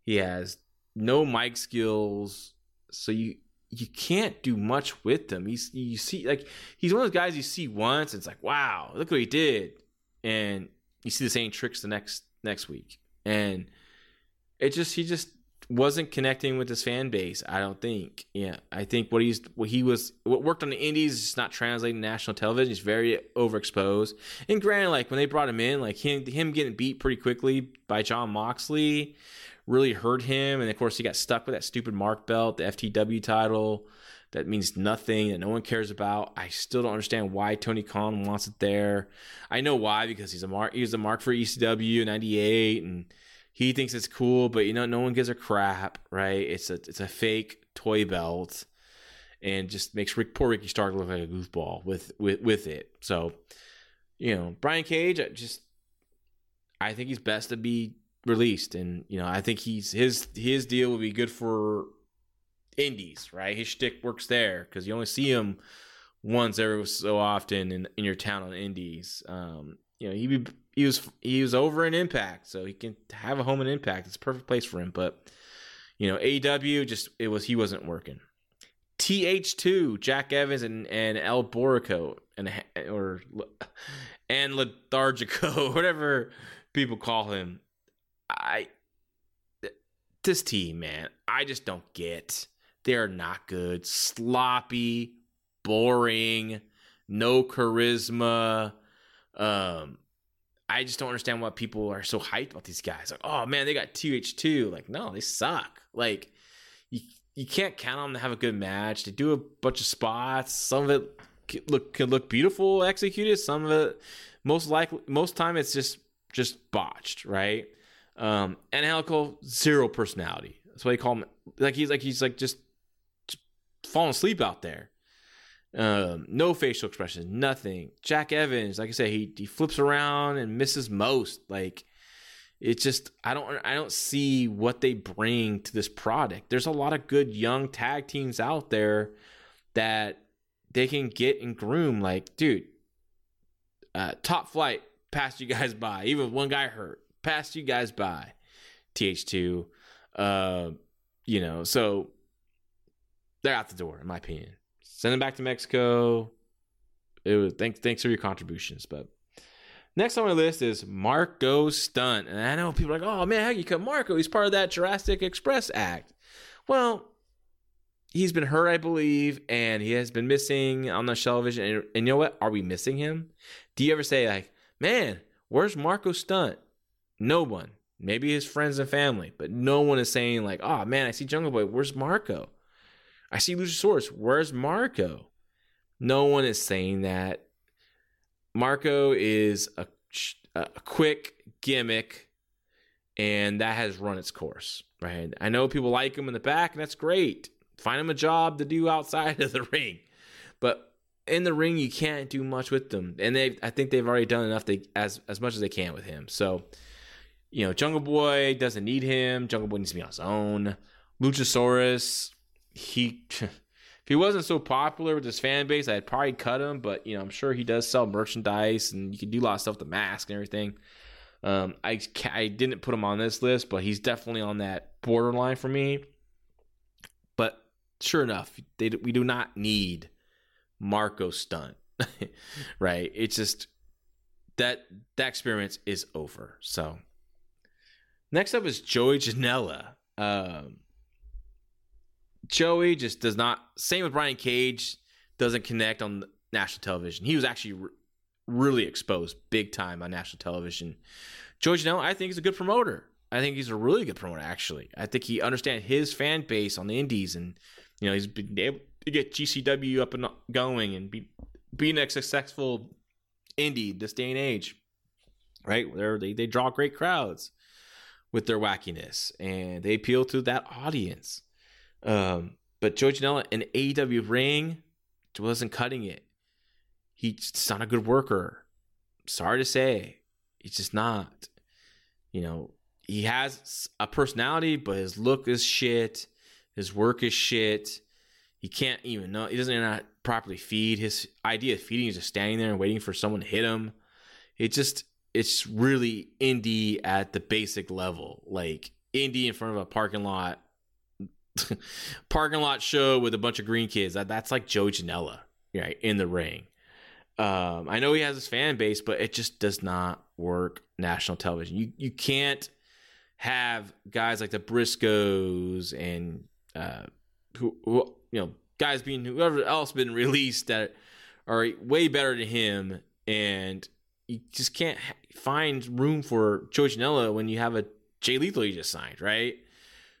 He has no mic skills. So you you can't do much with him. He's you see like he's one of those guys you see once and it's like, wow, look what he did. And you see the same tricks the next next week. And it just he just wasn't connecting with his fan base. I don't think. Yeah, I think what he's what he was what worked on the Indies is not translating national television. He's very overexposed. And granted, like when they brought him in, like him him getting beat pretty quickly by Jon Moxley really hurt him. And of course, he got stuck with that stupid mark belt, the FTW title. That means nothing that no one cares about. I still don't understand why Tony Khan wants it there. I know why because he's a mark. He was a mark for ECW '98, and he thinks it's cool, but you know, no one gives a crap, right? It's a it's a fake toy belt, and just makes Rick, poor Ricky Stark look like a goofball with with with it. So, you know, Brian Cage, I just I think he's best to be released, and you know, I think he's his his deal would be good for indies, right? His shtick works there because you only see him once every so often in in your town on indies. Um, you know, he he was he was over in Impact, so he can have a home in Impact. It's a perfect place for him. But you know, AEW just it was he wasn't working. TH2, Jack Evans and and El Borico and or and Lethargico, whatever people call him. I this team, man, I just don't get. They're not good, sloppy, boring, no charisma. Um, I just don't understand why people are so hyped about these guys. Like, oh man, they got TH2. Like, no, they suck. Like, you you can't count on them to have a good match. They do a bunch of spots. Some of it look could look beautiful executed. Some of it, most likely, most time it's just just botched, right? Um, and Angelico zero personality. That's why they call him. Like he's like he's like just falling asleep out there. Um, no facial expressions, nothing. Jack Evans, like I said, he he flips around and misses most. Like it's just I don't I don't see what they bring to this product. There's a lot of good young tag teams out there that they can get and groom. Like, dude, uh, top flight passed you guys by. Even one guy hurt, passed you guys by. TH2, uh, you know, so they're out the door, in my opinion send him back to Mexico. It was thanks thanks for your contributions. But next on my list is Marko Stunt. And I know people are like, oh man, how you cut Marko? He's part of that Jurassic Express act. Well, he's been hurt, I believe, and he has been missing on the television. And, and you know what? Are we missing him? Do you ever say like, man, where's Marko Stunt? No one. Maybe his friends and family, but no one is saying like, oh man, I see Jungle Boy. Where's Marko? I see Luchasaurus. Where's Marko? No one is saying that. Marko is a, a quick gimmick, and that has run its course, right? I know people like him in the back, and that's great. Find him a job to do outside of the ring, but in the ring you can't do much with them, and they I think they've already done enough to, as as much as they can with him. So, you know, Jungle Boy doesn't need him. Jungle Boy needs to be on his own. Luchasaurus, he if he wasn't so popular with his fan base, I'd probably cut him. But you know, I'm sure he does sell merchandise, and you can do a lot of stuff with the mask and everything. Um, I I didn't put him on this list, but he's definitely on that borderline for me. But sure enough, they, we do not need Marko Stunt, right? It's just that that experience is over. So next up is Joey Janela. Um, Joey just does not. Same with Brian Cage, doesn't connect on national television. He was actually re- really exposed big time on national television. Joey Janela, I think, is a good promoter. I think he's a really good promoter. Actually, I think he understands his fan base on the Indies, and you know he's been able to get GCW up and going and be being a successful indie this day and age. Right, where they they draw great crowds with their wackiness, and they appeal to that audience. Um, but Joey Janela in AEW ring wasn't cutting it. He's not a good worker. Sorry to say, he's just not. You know, he has a personality, but his look is shit. His work is shit. He can't even know. He doesn't even properly feed. His idea of feeding is just standing there and waiting for someone to hit him. It just it's really indie at the basic level, like indie in front of a parking lot, parking lot show with a bunch of green kids. That, that's like Joe Janela, right, in the ring. Um, I know he has his fan base, but it just does not work national television. You you can't have guys like the Briscoes and uh, who, who you know guys being whoever else been released that are way better than him, and you just can't find room for Joe Janela when you have a Jay Lethal you just signed, right?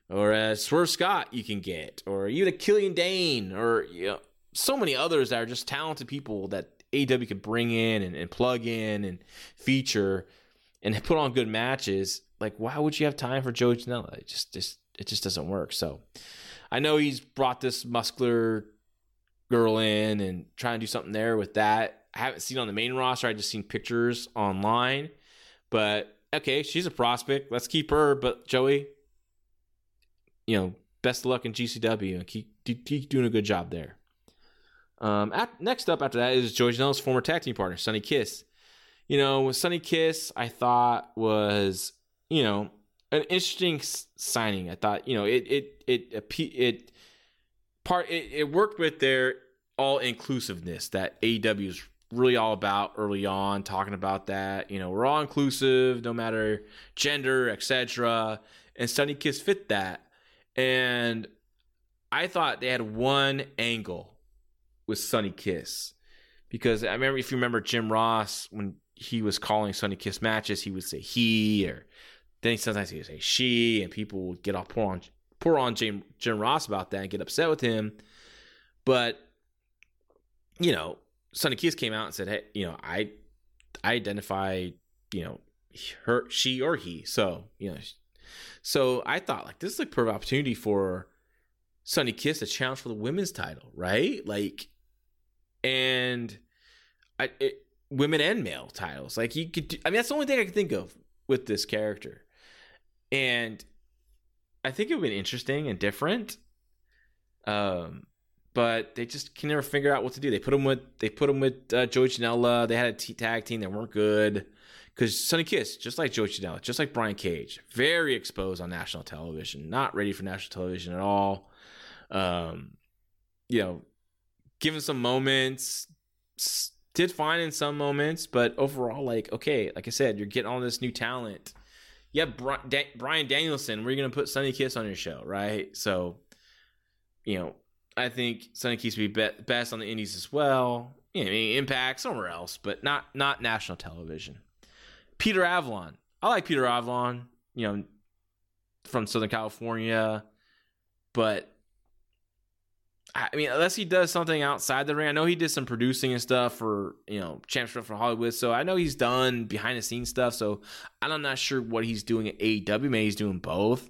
Or a Swerve Scott you can get, or even a Killian Dain, or you know, so many others that are just talented people that AW could bring in and, and plug in and feature and put on good matches. Like, why would you have time for Joey Janela? It just, just it just doesn't work. So I know he's brought this muscular girl in and trying to do something there with that. I haven't seen on the main roster. I just seen pictures online. But okay, she's a prospect. Let's keep her. But Joey, you know, best of luck in GCW and keep, keep doing a good job there. Um, at, next up after that is Joey Janela's former tag team partner, Sonny Kiss. You know, with Sonny Kiss, I thought was, you know, an interesting signing. I thought, you know, it it it it part it, it worked with their all inclusiveness that AEW is really all about early on, talking about that. You know, we're all inclusive, no matter gender, etc. And Sonny Kiss fit that. And I thought they had one angle with Sonny Kiss. Because I remember if you remember Jim Ross when he was calling Sonny Kiss matches, he would say he or then sometimes he would say she, and people would get all poor on pour on Jim Jim Ross about that and get upset with him. But you know, Sonny Kiss came out and said, "Hey, you know, I I identify, you know, her, she, or he." So you know, so I thought like this is a perfect opportunity for Sonny Kiss to challenge for the women's title, right? Like, and I it, women and male titles. Like you could, do, I mean, that's the only thing I can think of with this character, and I think it would be interesting and different. Um, but they just can never figure out what to do. They put them with they put them with uh, Joey Janela. They had a t- tag team that weren't good because Sonny Kiss, just like Joey Janela, just like Brian Cage, very exposed on national television, not ready for national television at all. Um, you know, given some moments, did fine in some moments, but overall, like okay, like I said, you're getting all this new talent. You have Bryan Danielson. We're gonna put Sonny Kiss on your show, right? So, you know, I think Sonny Kiss would be, be best on the Indies as well. You know, Impact somewhere else, but not not national television. Peter Avalon. I like Peter Avalon. You know, from Southern California, but I mean, unless he does something outside the ring, I know he did some producing and stuff for you know championship for Hollywood. So I know he's done behind the scenes stuff. So I'm not sure what he's doing at AEW. Maybe he's doing both.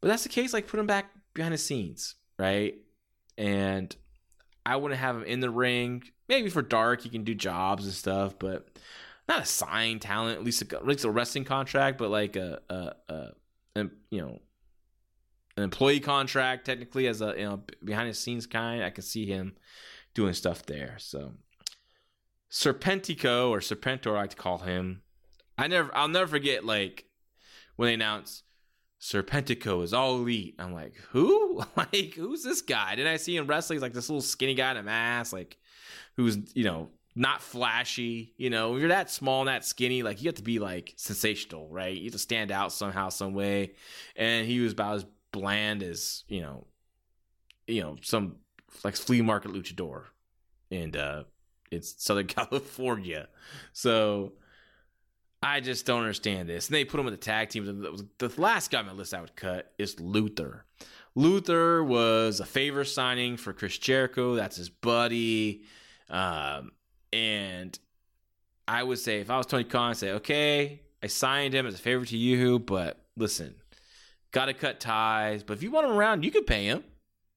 But that's the case. Like put him back behind the scenes, right? And I wouldn't have him in the ring. Maybe for dark, he can do jobs and stuff, but not a signed talent. At least a, at least a wrestling contract, but like a, a, a, a you know an employee contract technically as a you know behind the scenes kind. I can see him doing stuff there. So Serpentico or Serpentor, I like to call him. I never, I'll never forget like when they announced Serpentico is all elite. I'm like, who? like, who's this guy? Did I see him wrestling? He's like this little skinny guy in a mask, like who's you know not flashy. You know, if you're that small and that skinny, like you have to be like sensational, right? You have to stand out somehow, some way. And he was about as bland as you know, you know, some like flea market luchador, and uh, it's Southern California, so. I just don't understand this. And they put him in the tag team. The, the last guy on my list I would cut is Luther. Luther was a favor signing for Chris Jericho. That's his buddy. Um, and I would say, if I was Tony Khan, I'd say, okay, I signed him as a favor to you, but listen, got to cut ties. But if you want him around, you could pay him.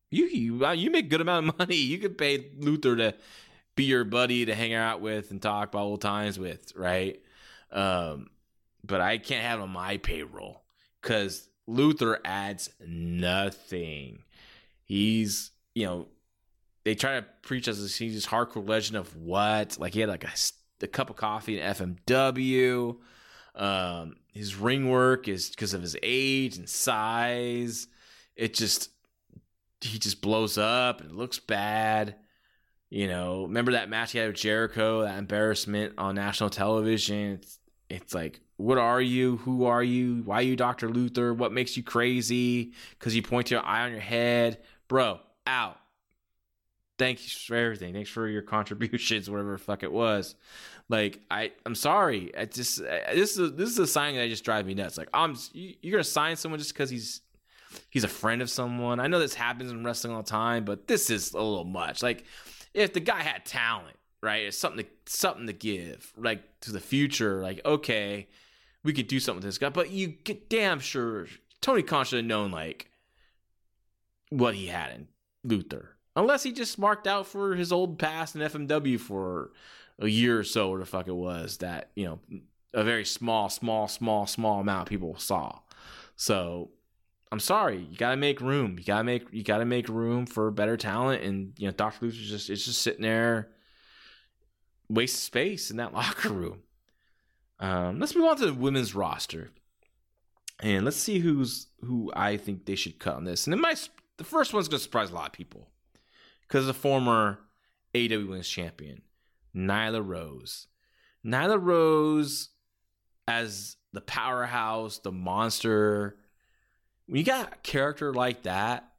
You you uh, you make good amount of money. You could pay Luther to be your buddy to hang out with and talk about old times with, right? Um, but I can't have him on my payroll because Luther adds nothing. He's, you know, they try to preach as he's this hardcore legend of what? Like he had like a, a cup of coffee in FMW. Um, his ring work is because of his age and size. It just he just blows up and it looks bad. You know, remember that match he had with Jericho, that embarrassment on national television? It's, it's like, what are you? Who are you? Why are you Dr. Luther? What makes you crazy? Because you point your eye on your head. Bro, out. Thanks for everything. Thanks for your contributions, whatever fuck it was. Like I, I'm sorry. I just I, this is a, this is a sign that just drives me nuts. Like I'm, you're gonna sign someone just because he's he's a friend of someone. I know this happens in wrestling all the time, but this is a little much. Like if the guy had talent, right? It's something to something to give, like to the future. Like okay, we could do something with this guy, but you get damn sure Tony Khan should have known like what he had in Luther, unless he just marked out for his old past in FMW for a year or so, or the fuck it was that you know a very small, small, small, small amount of people saw. So I'm sorry, you gotta make room. You gotta make you gotta make room for better talent, and you know Doctor Luther's just it's just sitting there, waste space in that locker room. Um, let's move on to the women's roster, and let's see who's who I think they should cut on this. And it might the first one's gonna surprise a lot of people because the former AW Women's Champion Nyla Rose. Nyla Rose as the powerhouse, the monster when you got a character like that,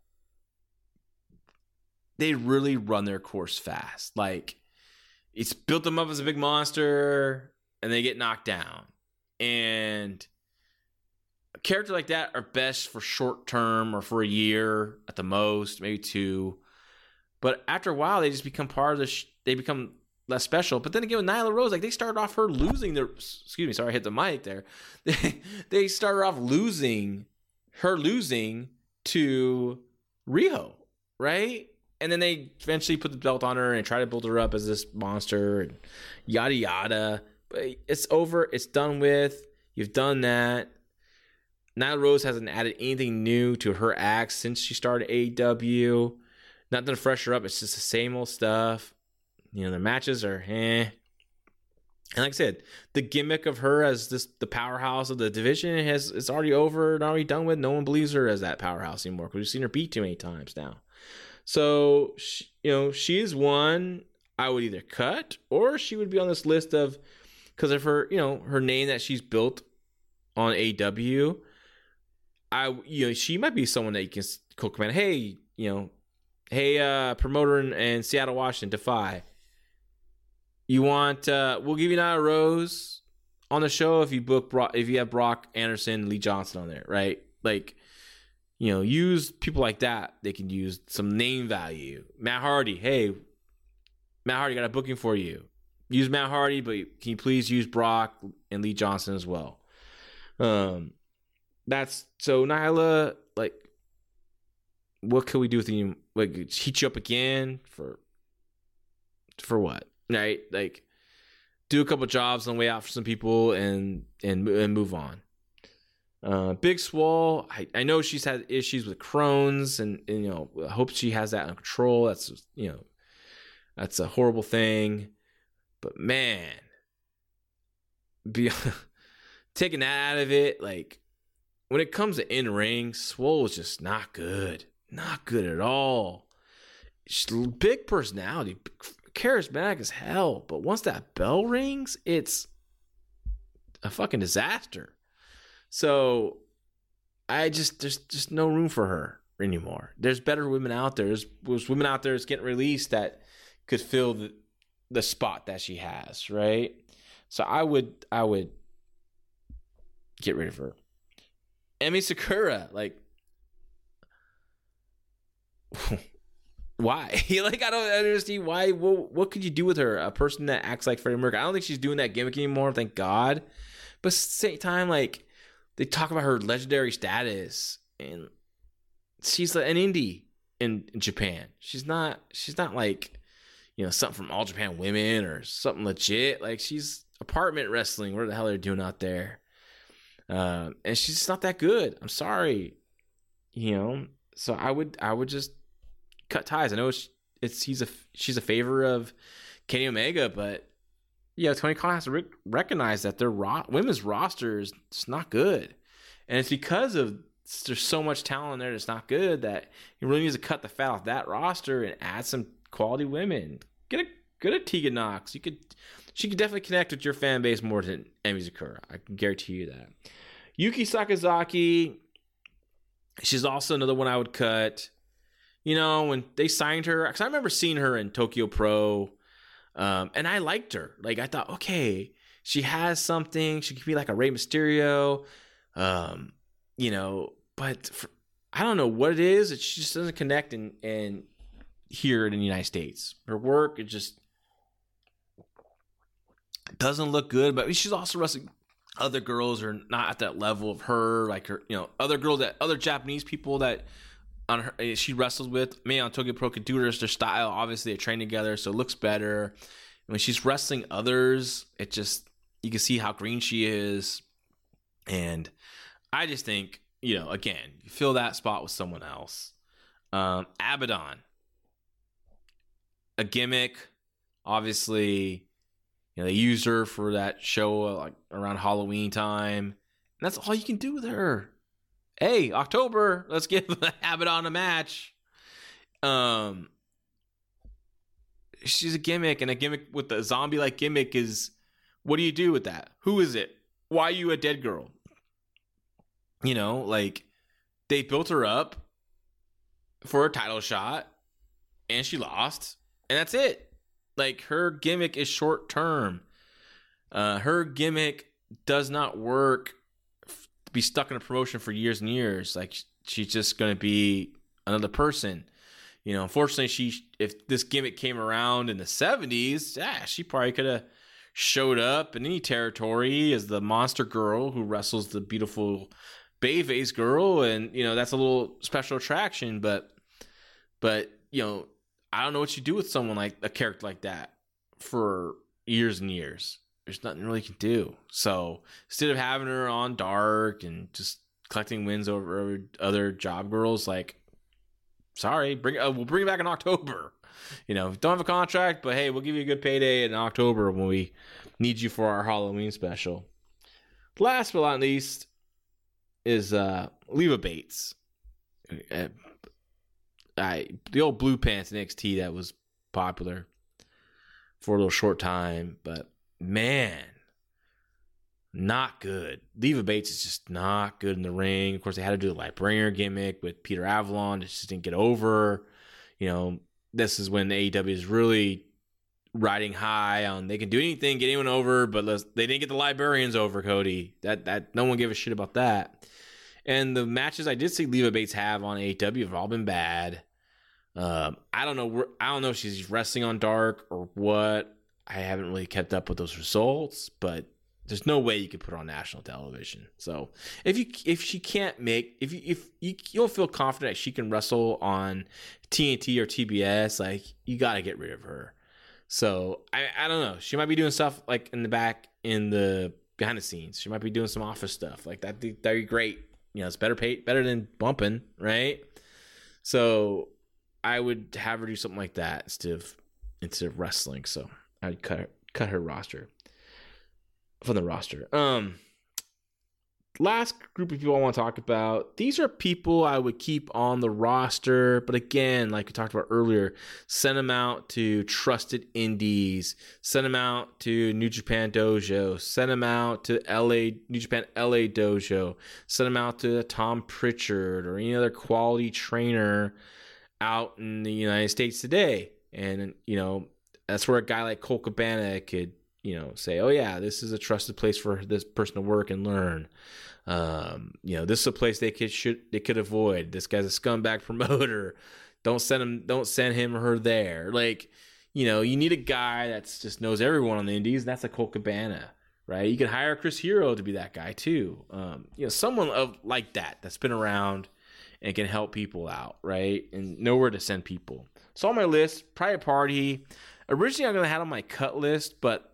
they really run their course fast. Like it's built them up as a big monster and they get knocked down. And a character like that are best for short term or for a year at the most, maybe two. But after a while, they just become part of the. Sh- they become less special. But then again, with Nyla Rose, like they started off her losing their. Excuse me, sorry, I hit the mic there. They started off losing her losing to Riho, right? And then they eventually put the belt on her and try to build her up as this monster and yada yada. But it's over. It's done with. You've done that. Nyla Rose hasn't added anything new to her act since she started AEW. Nothing to fresh her up. It's just the same old stuff. You know, the matches are eh. And like I said, the gimmick of her as this the powerhouse of the division has it's already over and already done with. No one believes her as that powerhouse anymore because we've seen her beat too many times now. So she, you know she is one I would either cut or she would be on this list of because of her you know her name that she's built on AW. I you know she might be someone that you can call command. Hey you know hey uh promoter in, in Seattle Washington Defy you want? Uh, we'll give you Nyla Rose on the show if you book Brock, if you have Brock Anderson, Lee Johnson on there, right? Like, you know, use people like that. They can use some name value. Matt Hardy, hey, Matt Hardy got a booking for you. Use Matt Hardy, but can you please use Brock and Lee Johnson as well? Um, that's so Nyla. Like, what can we do with you? Like, heat you up again for for what? right? Like do a couple jobs on the way out for some people and and and move on. Uh, Big Swole, I, I know she's had issues with Crohn's, and, and you know, I hope she has that under control. That's you know, that's a horrible thing. But man, be taking that out of it, like when it comes to in ring, Swole is just not good, not good at all. She's big personality, charismatic as hell, but once that bell rings, it's a fucking disaster. So I just there's just no room for her anymore. There's better women out there. There's, there's women out there that's getting released that could fill the the spot that she has, right? So I would I would get rid of her. Emi Sakura, like why? like I don't understand why. What, what could you do with her? A person that acts like Freddie Mercury. I don't think she's doing that gimmick anymore. Thank God. But same time, like they talk about her legendary status, and she's an indie in, in Japan. She's not. She's not like you know something from All Japan Women or something legit. Like she's apartment wrestling. What the hell are they doing out there? uh, and she's just not that good. I'm sorry, you know. So I would I would just cut ties. I know it's, it's he's a she's a favor of Kenny Omega, but yeah, Tony Khan has to re- recognize that their ro- women's roster is just not good, and it's because of there's so much talent in there that's not good that he really needs to cut the fat off that roster and add some quality women. Get a get a Tegan Nox. You could she could definitely connect with your fan base more than Emi Sakura. I can guarantee you that. Yuka Sakazaki, she's also another one I would cut. You know, when they signed her, because I remember seeing her in Tokyo Pro, um, and I liked her. Like I thought, okay, she has something. She could be like a Rey Mysterio, um, you know. But for, I don't know what it is. It just doesn't connect and and here in the United States. Her work it just doesn't look good. But she's also wrestling other girls are not at that level of her. Like her, you know, other girls that other Japanese people that on her eh, she wrestles with. Me on Tokyo Pro could do their style. Obviously, they train together, so it looks better. When she's wrestling others, it just you can see how green she is, and I just think you know again, you fill that spot with someone else. Um, Abaddon, a gimmick, obviously. You know, they used her for that show uh, like around Halloween time, and that's all you can do with her hey, October, let's give Abaddon a match. Um, she's a gimmick, and a gimmick with a zombie like gimmick is what do you do with that? Who is it? Why are you a dead girl? You know, like they built her up for a title shot, and she lost, and that's it. Like her gimmick is short term. Uh, her gimmick does not work be stuck in a promotion for years and years. Like she's just going to be another person. You know, unfortunately, she if this gimmick came around in the '70s, yeah, she probably could have showed up in any territory as the monster girl who wrestles the beautiful Bayface girl, and you know that's a little special attraction. But, but you know, I don't know what you do with someone like a character like that for years and years there's nothing really can do. So instead of having her on dark and just collecting wins over other job girls, like, sorry, bring uh, we'll bring it back in October. You know, don't have a contract, but hey, we'll give you a good payday in October when we need you for our Halloween special. Last but not least is uh Leva Bates. Uh, I the old blue pants NXT that was popular for a little short time, but man, not good. Leva Bates is just not good in the ring. Of course, they had to do the Lightbringer gimmick with Peter Avalon. It just didn't get over. You know, this is when AEW is really riding high on they can do anything, get anyone over, but they didn't get the Librarians over, Cody. That that no one gave a shit about that. And the matches I did see Leva Bates have on AEW have all been bad. Um, I don't know. I don't know if she's wrestling on dark or what. I haven't really kept up with those results, but there's no way you could put on national television. So if you if she can't make if you if you, you don't feel confident that she can wrestle on TNT or TBS, like you got to get rid of her. So I I don't know. She might be doing stuff like in the back in the behind the scenes. She might be doing some office stuff like that. That'd be great. You know, it's better paid, better than bumping, right? So I would have her do something like that instead of instead of wrestling. So I'd cut her, cut her roster from the roster. Um, last group of people I want to talk about. These are people I would keep on the roster, but again, like we talked about earlier, send them out to trusted indies, send them out to New Japan Dojo, send them out to LA New Japan LA Dojo, send them out to Tom Prichard or any other quality trainer out in the United States today. And you know, that's where a guy like Colt Cabana could, you know, say, "Oh yeah, this is a trusted place for this person to work and learn." Um, you know, this is a place they could should they could avoid. This guy's a scumbag promoter. Don't send him. Don't send him or her there. Like, you know, you need a guy that's just knows everyone on the Indies. That's a Colt Cabana, right? You can hire Chris Hero to be that guy too. Um, you know, someone of like that that's been around and can help people out, right? And know where to send people. So on my list, Private Party. Originally, I'm gonna have on my cut list, but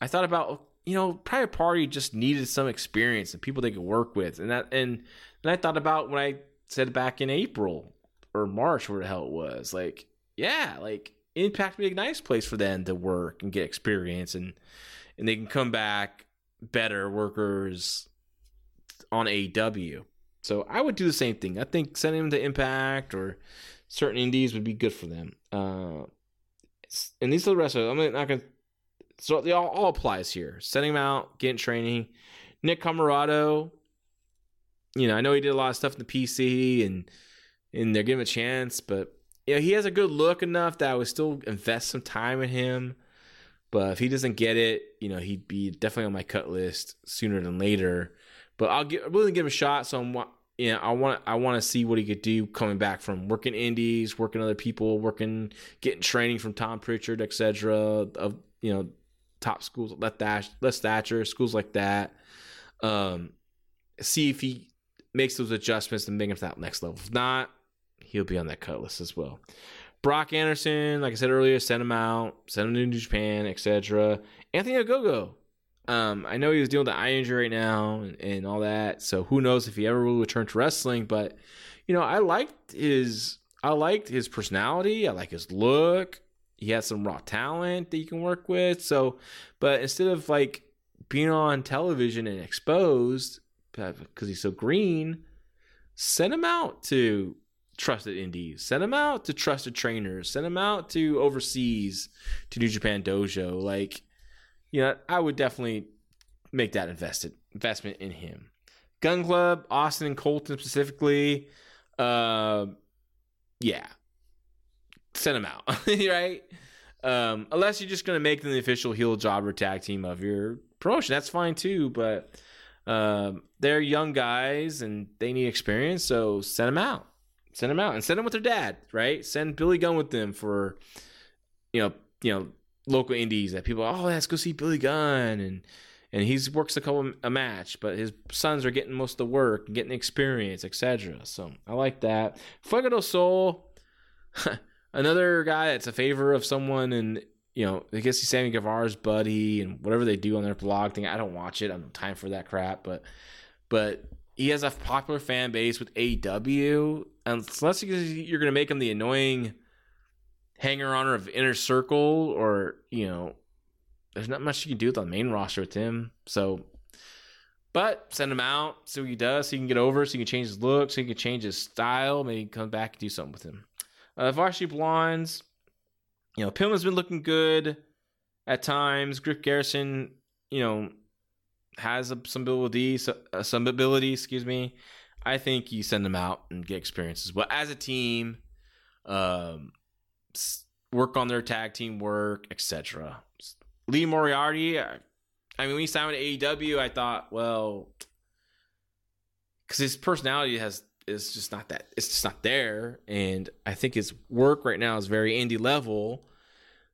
I thought about you know, Private Party just needed some experience and people they could work with, and that and and I thought about when I said back in April or March, where the hell it was, like, yeah, like Impact would be a nice place for them to work and get experience, and and they can come back better workers on AW. So I would do the same thing. I think sending them to Impact or certain indies would be good for them. Uh, and these are the wrestlers. I'm not gonna. So they all, all applies here. Sending him out, getting training. Nick Comoroto, you know, I know he did a lot of stuff in the PC and and they're giving him a chance, but yeah, he has a good look enough that I would still invest some time in him. But if he doesn't get it, you know, he'd be definitely on my cut list sooner than later. But I'll get I'm willing to give him a shot. So I'm you know, I want I want to see what he could do coming back from working indies, working other people, working getting training from Tom Prichard, etc. Of you know, top schools, Les Thatcher, Les Thatcher, schools like that. Um, see if he makes those adjustments and make him to that next level. If not, he'll be on that cut list as well. Brock Anderson, like I said earlier, send him out, send him to New Japan, etc. Anthony Ogogo. Um, I know he was dealing with the eye injury right now and, and all that, so who knows if he ever will return to wrestling. But you know, I liked his, I liked his personality. I like his look. He has some raw talent that you can work with. So, but instead of like being on television and exposed because he's so green, send him out to trusted indies. Send him out to trusted trainers. Send him out to overseas to New Japan Dojo. Like, you know, I would definitely make that invested investment in him. Gun Club, Austin and Colten specifically. Uh, yeah, send them out, right? Um, unless you're just gonna make them the official heel jobber tag team of your promotion, that's fine too. But um, they're young guys and they need experience, so send them out. Send them out and send them with their dad, right? Send Billy Gunn with them for, you know, you know, local indies that people, oh, let's go see Billy Gunn and and he's works a couple a match, but his sons are getting most of the work, getting experience, etc. So I like that. Fuego del Sol, another guy that's a favor of someone and you know, I guess he's Sammy Guevara's buddy and whatever they do on their blog thing. I don't watch it. I don't have time for that crap. But but he has a popular fan base with AEW. Unless you you're going to make him the annoying hanger on of inner circle, or you know, there's not much you can do with the main roster with him. So, but send him out, see what he does, so he can get over, so he can change his look, so he can change his style, maybe come back and do something with him. Uh, Varsity Blondes you know, Pillman's been looking good at times. Griff Garrison, you know, has a, some ability, so, uh, some ability, excuse me. I think you send them out and get experiences. But as a team, um, work on their tag team work, etc. Lee Moriarty, I, I mean, when he signed with AEW, I thought, well, because his personality has is just not that it's just not there and i think his work right now is very indie level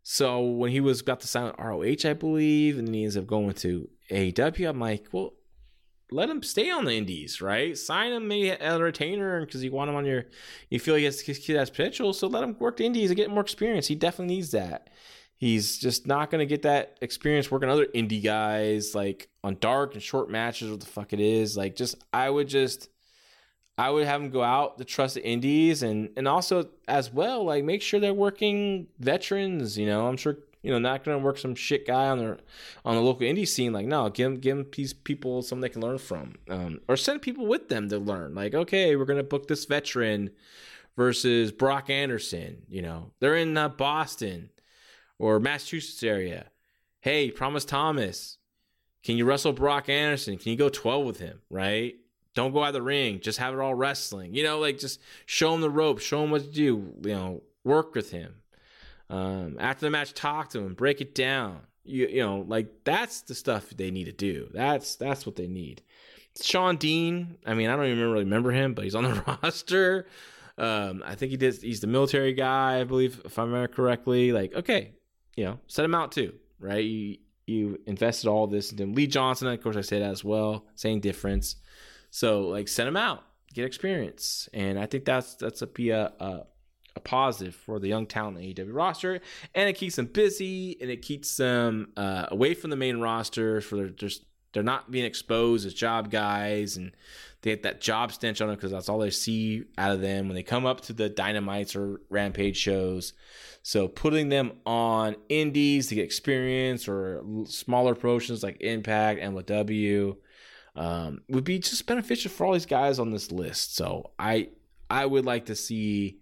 so when he was got to sign roh i believe and then he ends up going to aew i'm like well let him stay on the indies right? Sign him maybe as a retainer because you want him on your you feel he has, his kid has potential so let him work the indies and get more experience. He definitely needs that. He's just not going to get that experience working other indie guys like on dark and short matches what the fuck it is. Like just i would just I would have them go out to trust the indies and and also as well like make sure they're working veterans. You know, I'm sure you know not to work some shit guy on their on the local indie scene. Like no, give give these people something they can learn from, um, or send people with them to learn. Like okay, we're to book this veteran versus Brock Anderson. You know, they're in uh, Boston or Massachusetts area. Hey, Promise Thomas, can you wrestle Brock Anderson? Can you go 12 with him? Right? Don't go out of the ring. Just have it all wrestling. You know, like just show him the ropes. Show him what to do. You know, work with him. Um, after the match, talk to him. Break it down. You, you know, like that's the stuff they need to do. That's that's what they need. Shawn Dean. I mean, I don't even really remember him, but he's on the roster. Um, I think he did. He's the military guy, I believe, if I remember correctly. Like, okay, you know, set him out too, right? You you invested all this in him. Lee Johnson, of course, I said as well. Same difference. So like send him out, get experience, and I think that's that's a be a, a, a positive for the young talent in AEW roster, and it keeps them busy and it keeps them uh, away from the main roster for their just they're not being exposed as job guys and they get that job stench on them because that's all they see out of them when they come up to the dynamites or rampage shows. So putting them on indies to get experience or smaller promotions like impact and mlw um, would be just beneficial for all these guys on this list. So i i would like to see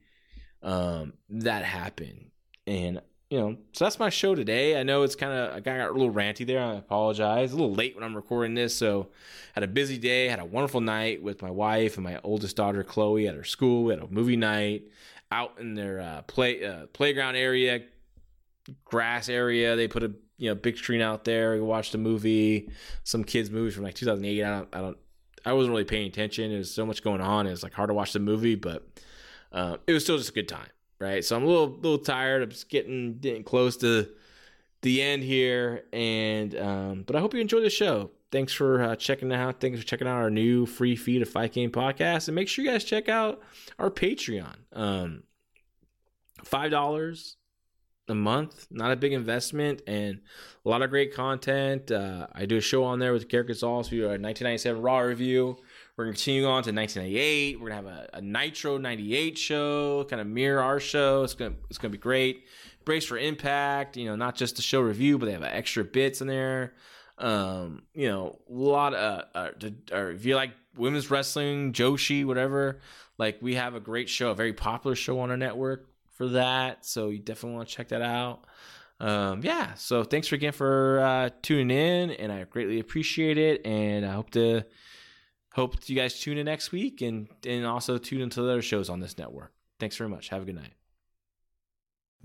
um, that happen and you know, so that's my show today. I know it's kind of I got a little ranty there. I apologize. A little late when I'm recording this, so had a busy day. Had a wonderful night with my wife and my oldest daughter Chloe at her school. We had a movie night out in their uh, play uh, playground area, grass area. They put a you know big screen out there. We watched a movie, some kids movies from like 2008. I don't, I don't, I wasn't really paying attention. There's so much going on. It's like hard to watch the movie, but uh, it was still just a good time right? So I'm a little little tired. I'm just getting getting close to the end here, and um, but I hope you enjoy the show. Thanks for uh, checking out. Thanks for checking out our new free feed of Fight Game Podcast, and make sure you guys check out our Patreon. Um, Five dollars a month, not a big investment, and a lot of great content. Uh, I do a show on there with Garrett Gonzalez, we do a 1997 Raw review. We're going to continue on to 1998. We're going to have a, a, Nitro 98 show, kind of mirror our show. It's going to, it's going to be great. Brace for Impact, you know, not just the show review, but they have extra bits in there. Um, you know, a lot of, uh, uh, or if you like women's wrestling, Joshi, whatever, like we have a great show, a very popular show on our network for that. So you definitely want to check that out. Um, yeah. So thanks again for uh, tuning in, and I greatly appreciate it. And I hope to hope you guys tune in next week and and also tune into the other shows on this network. Thanks very much. Have a good night.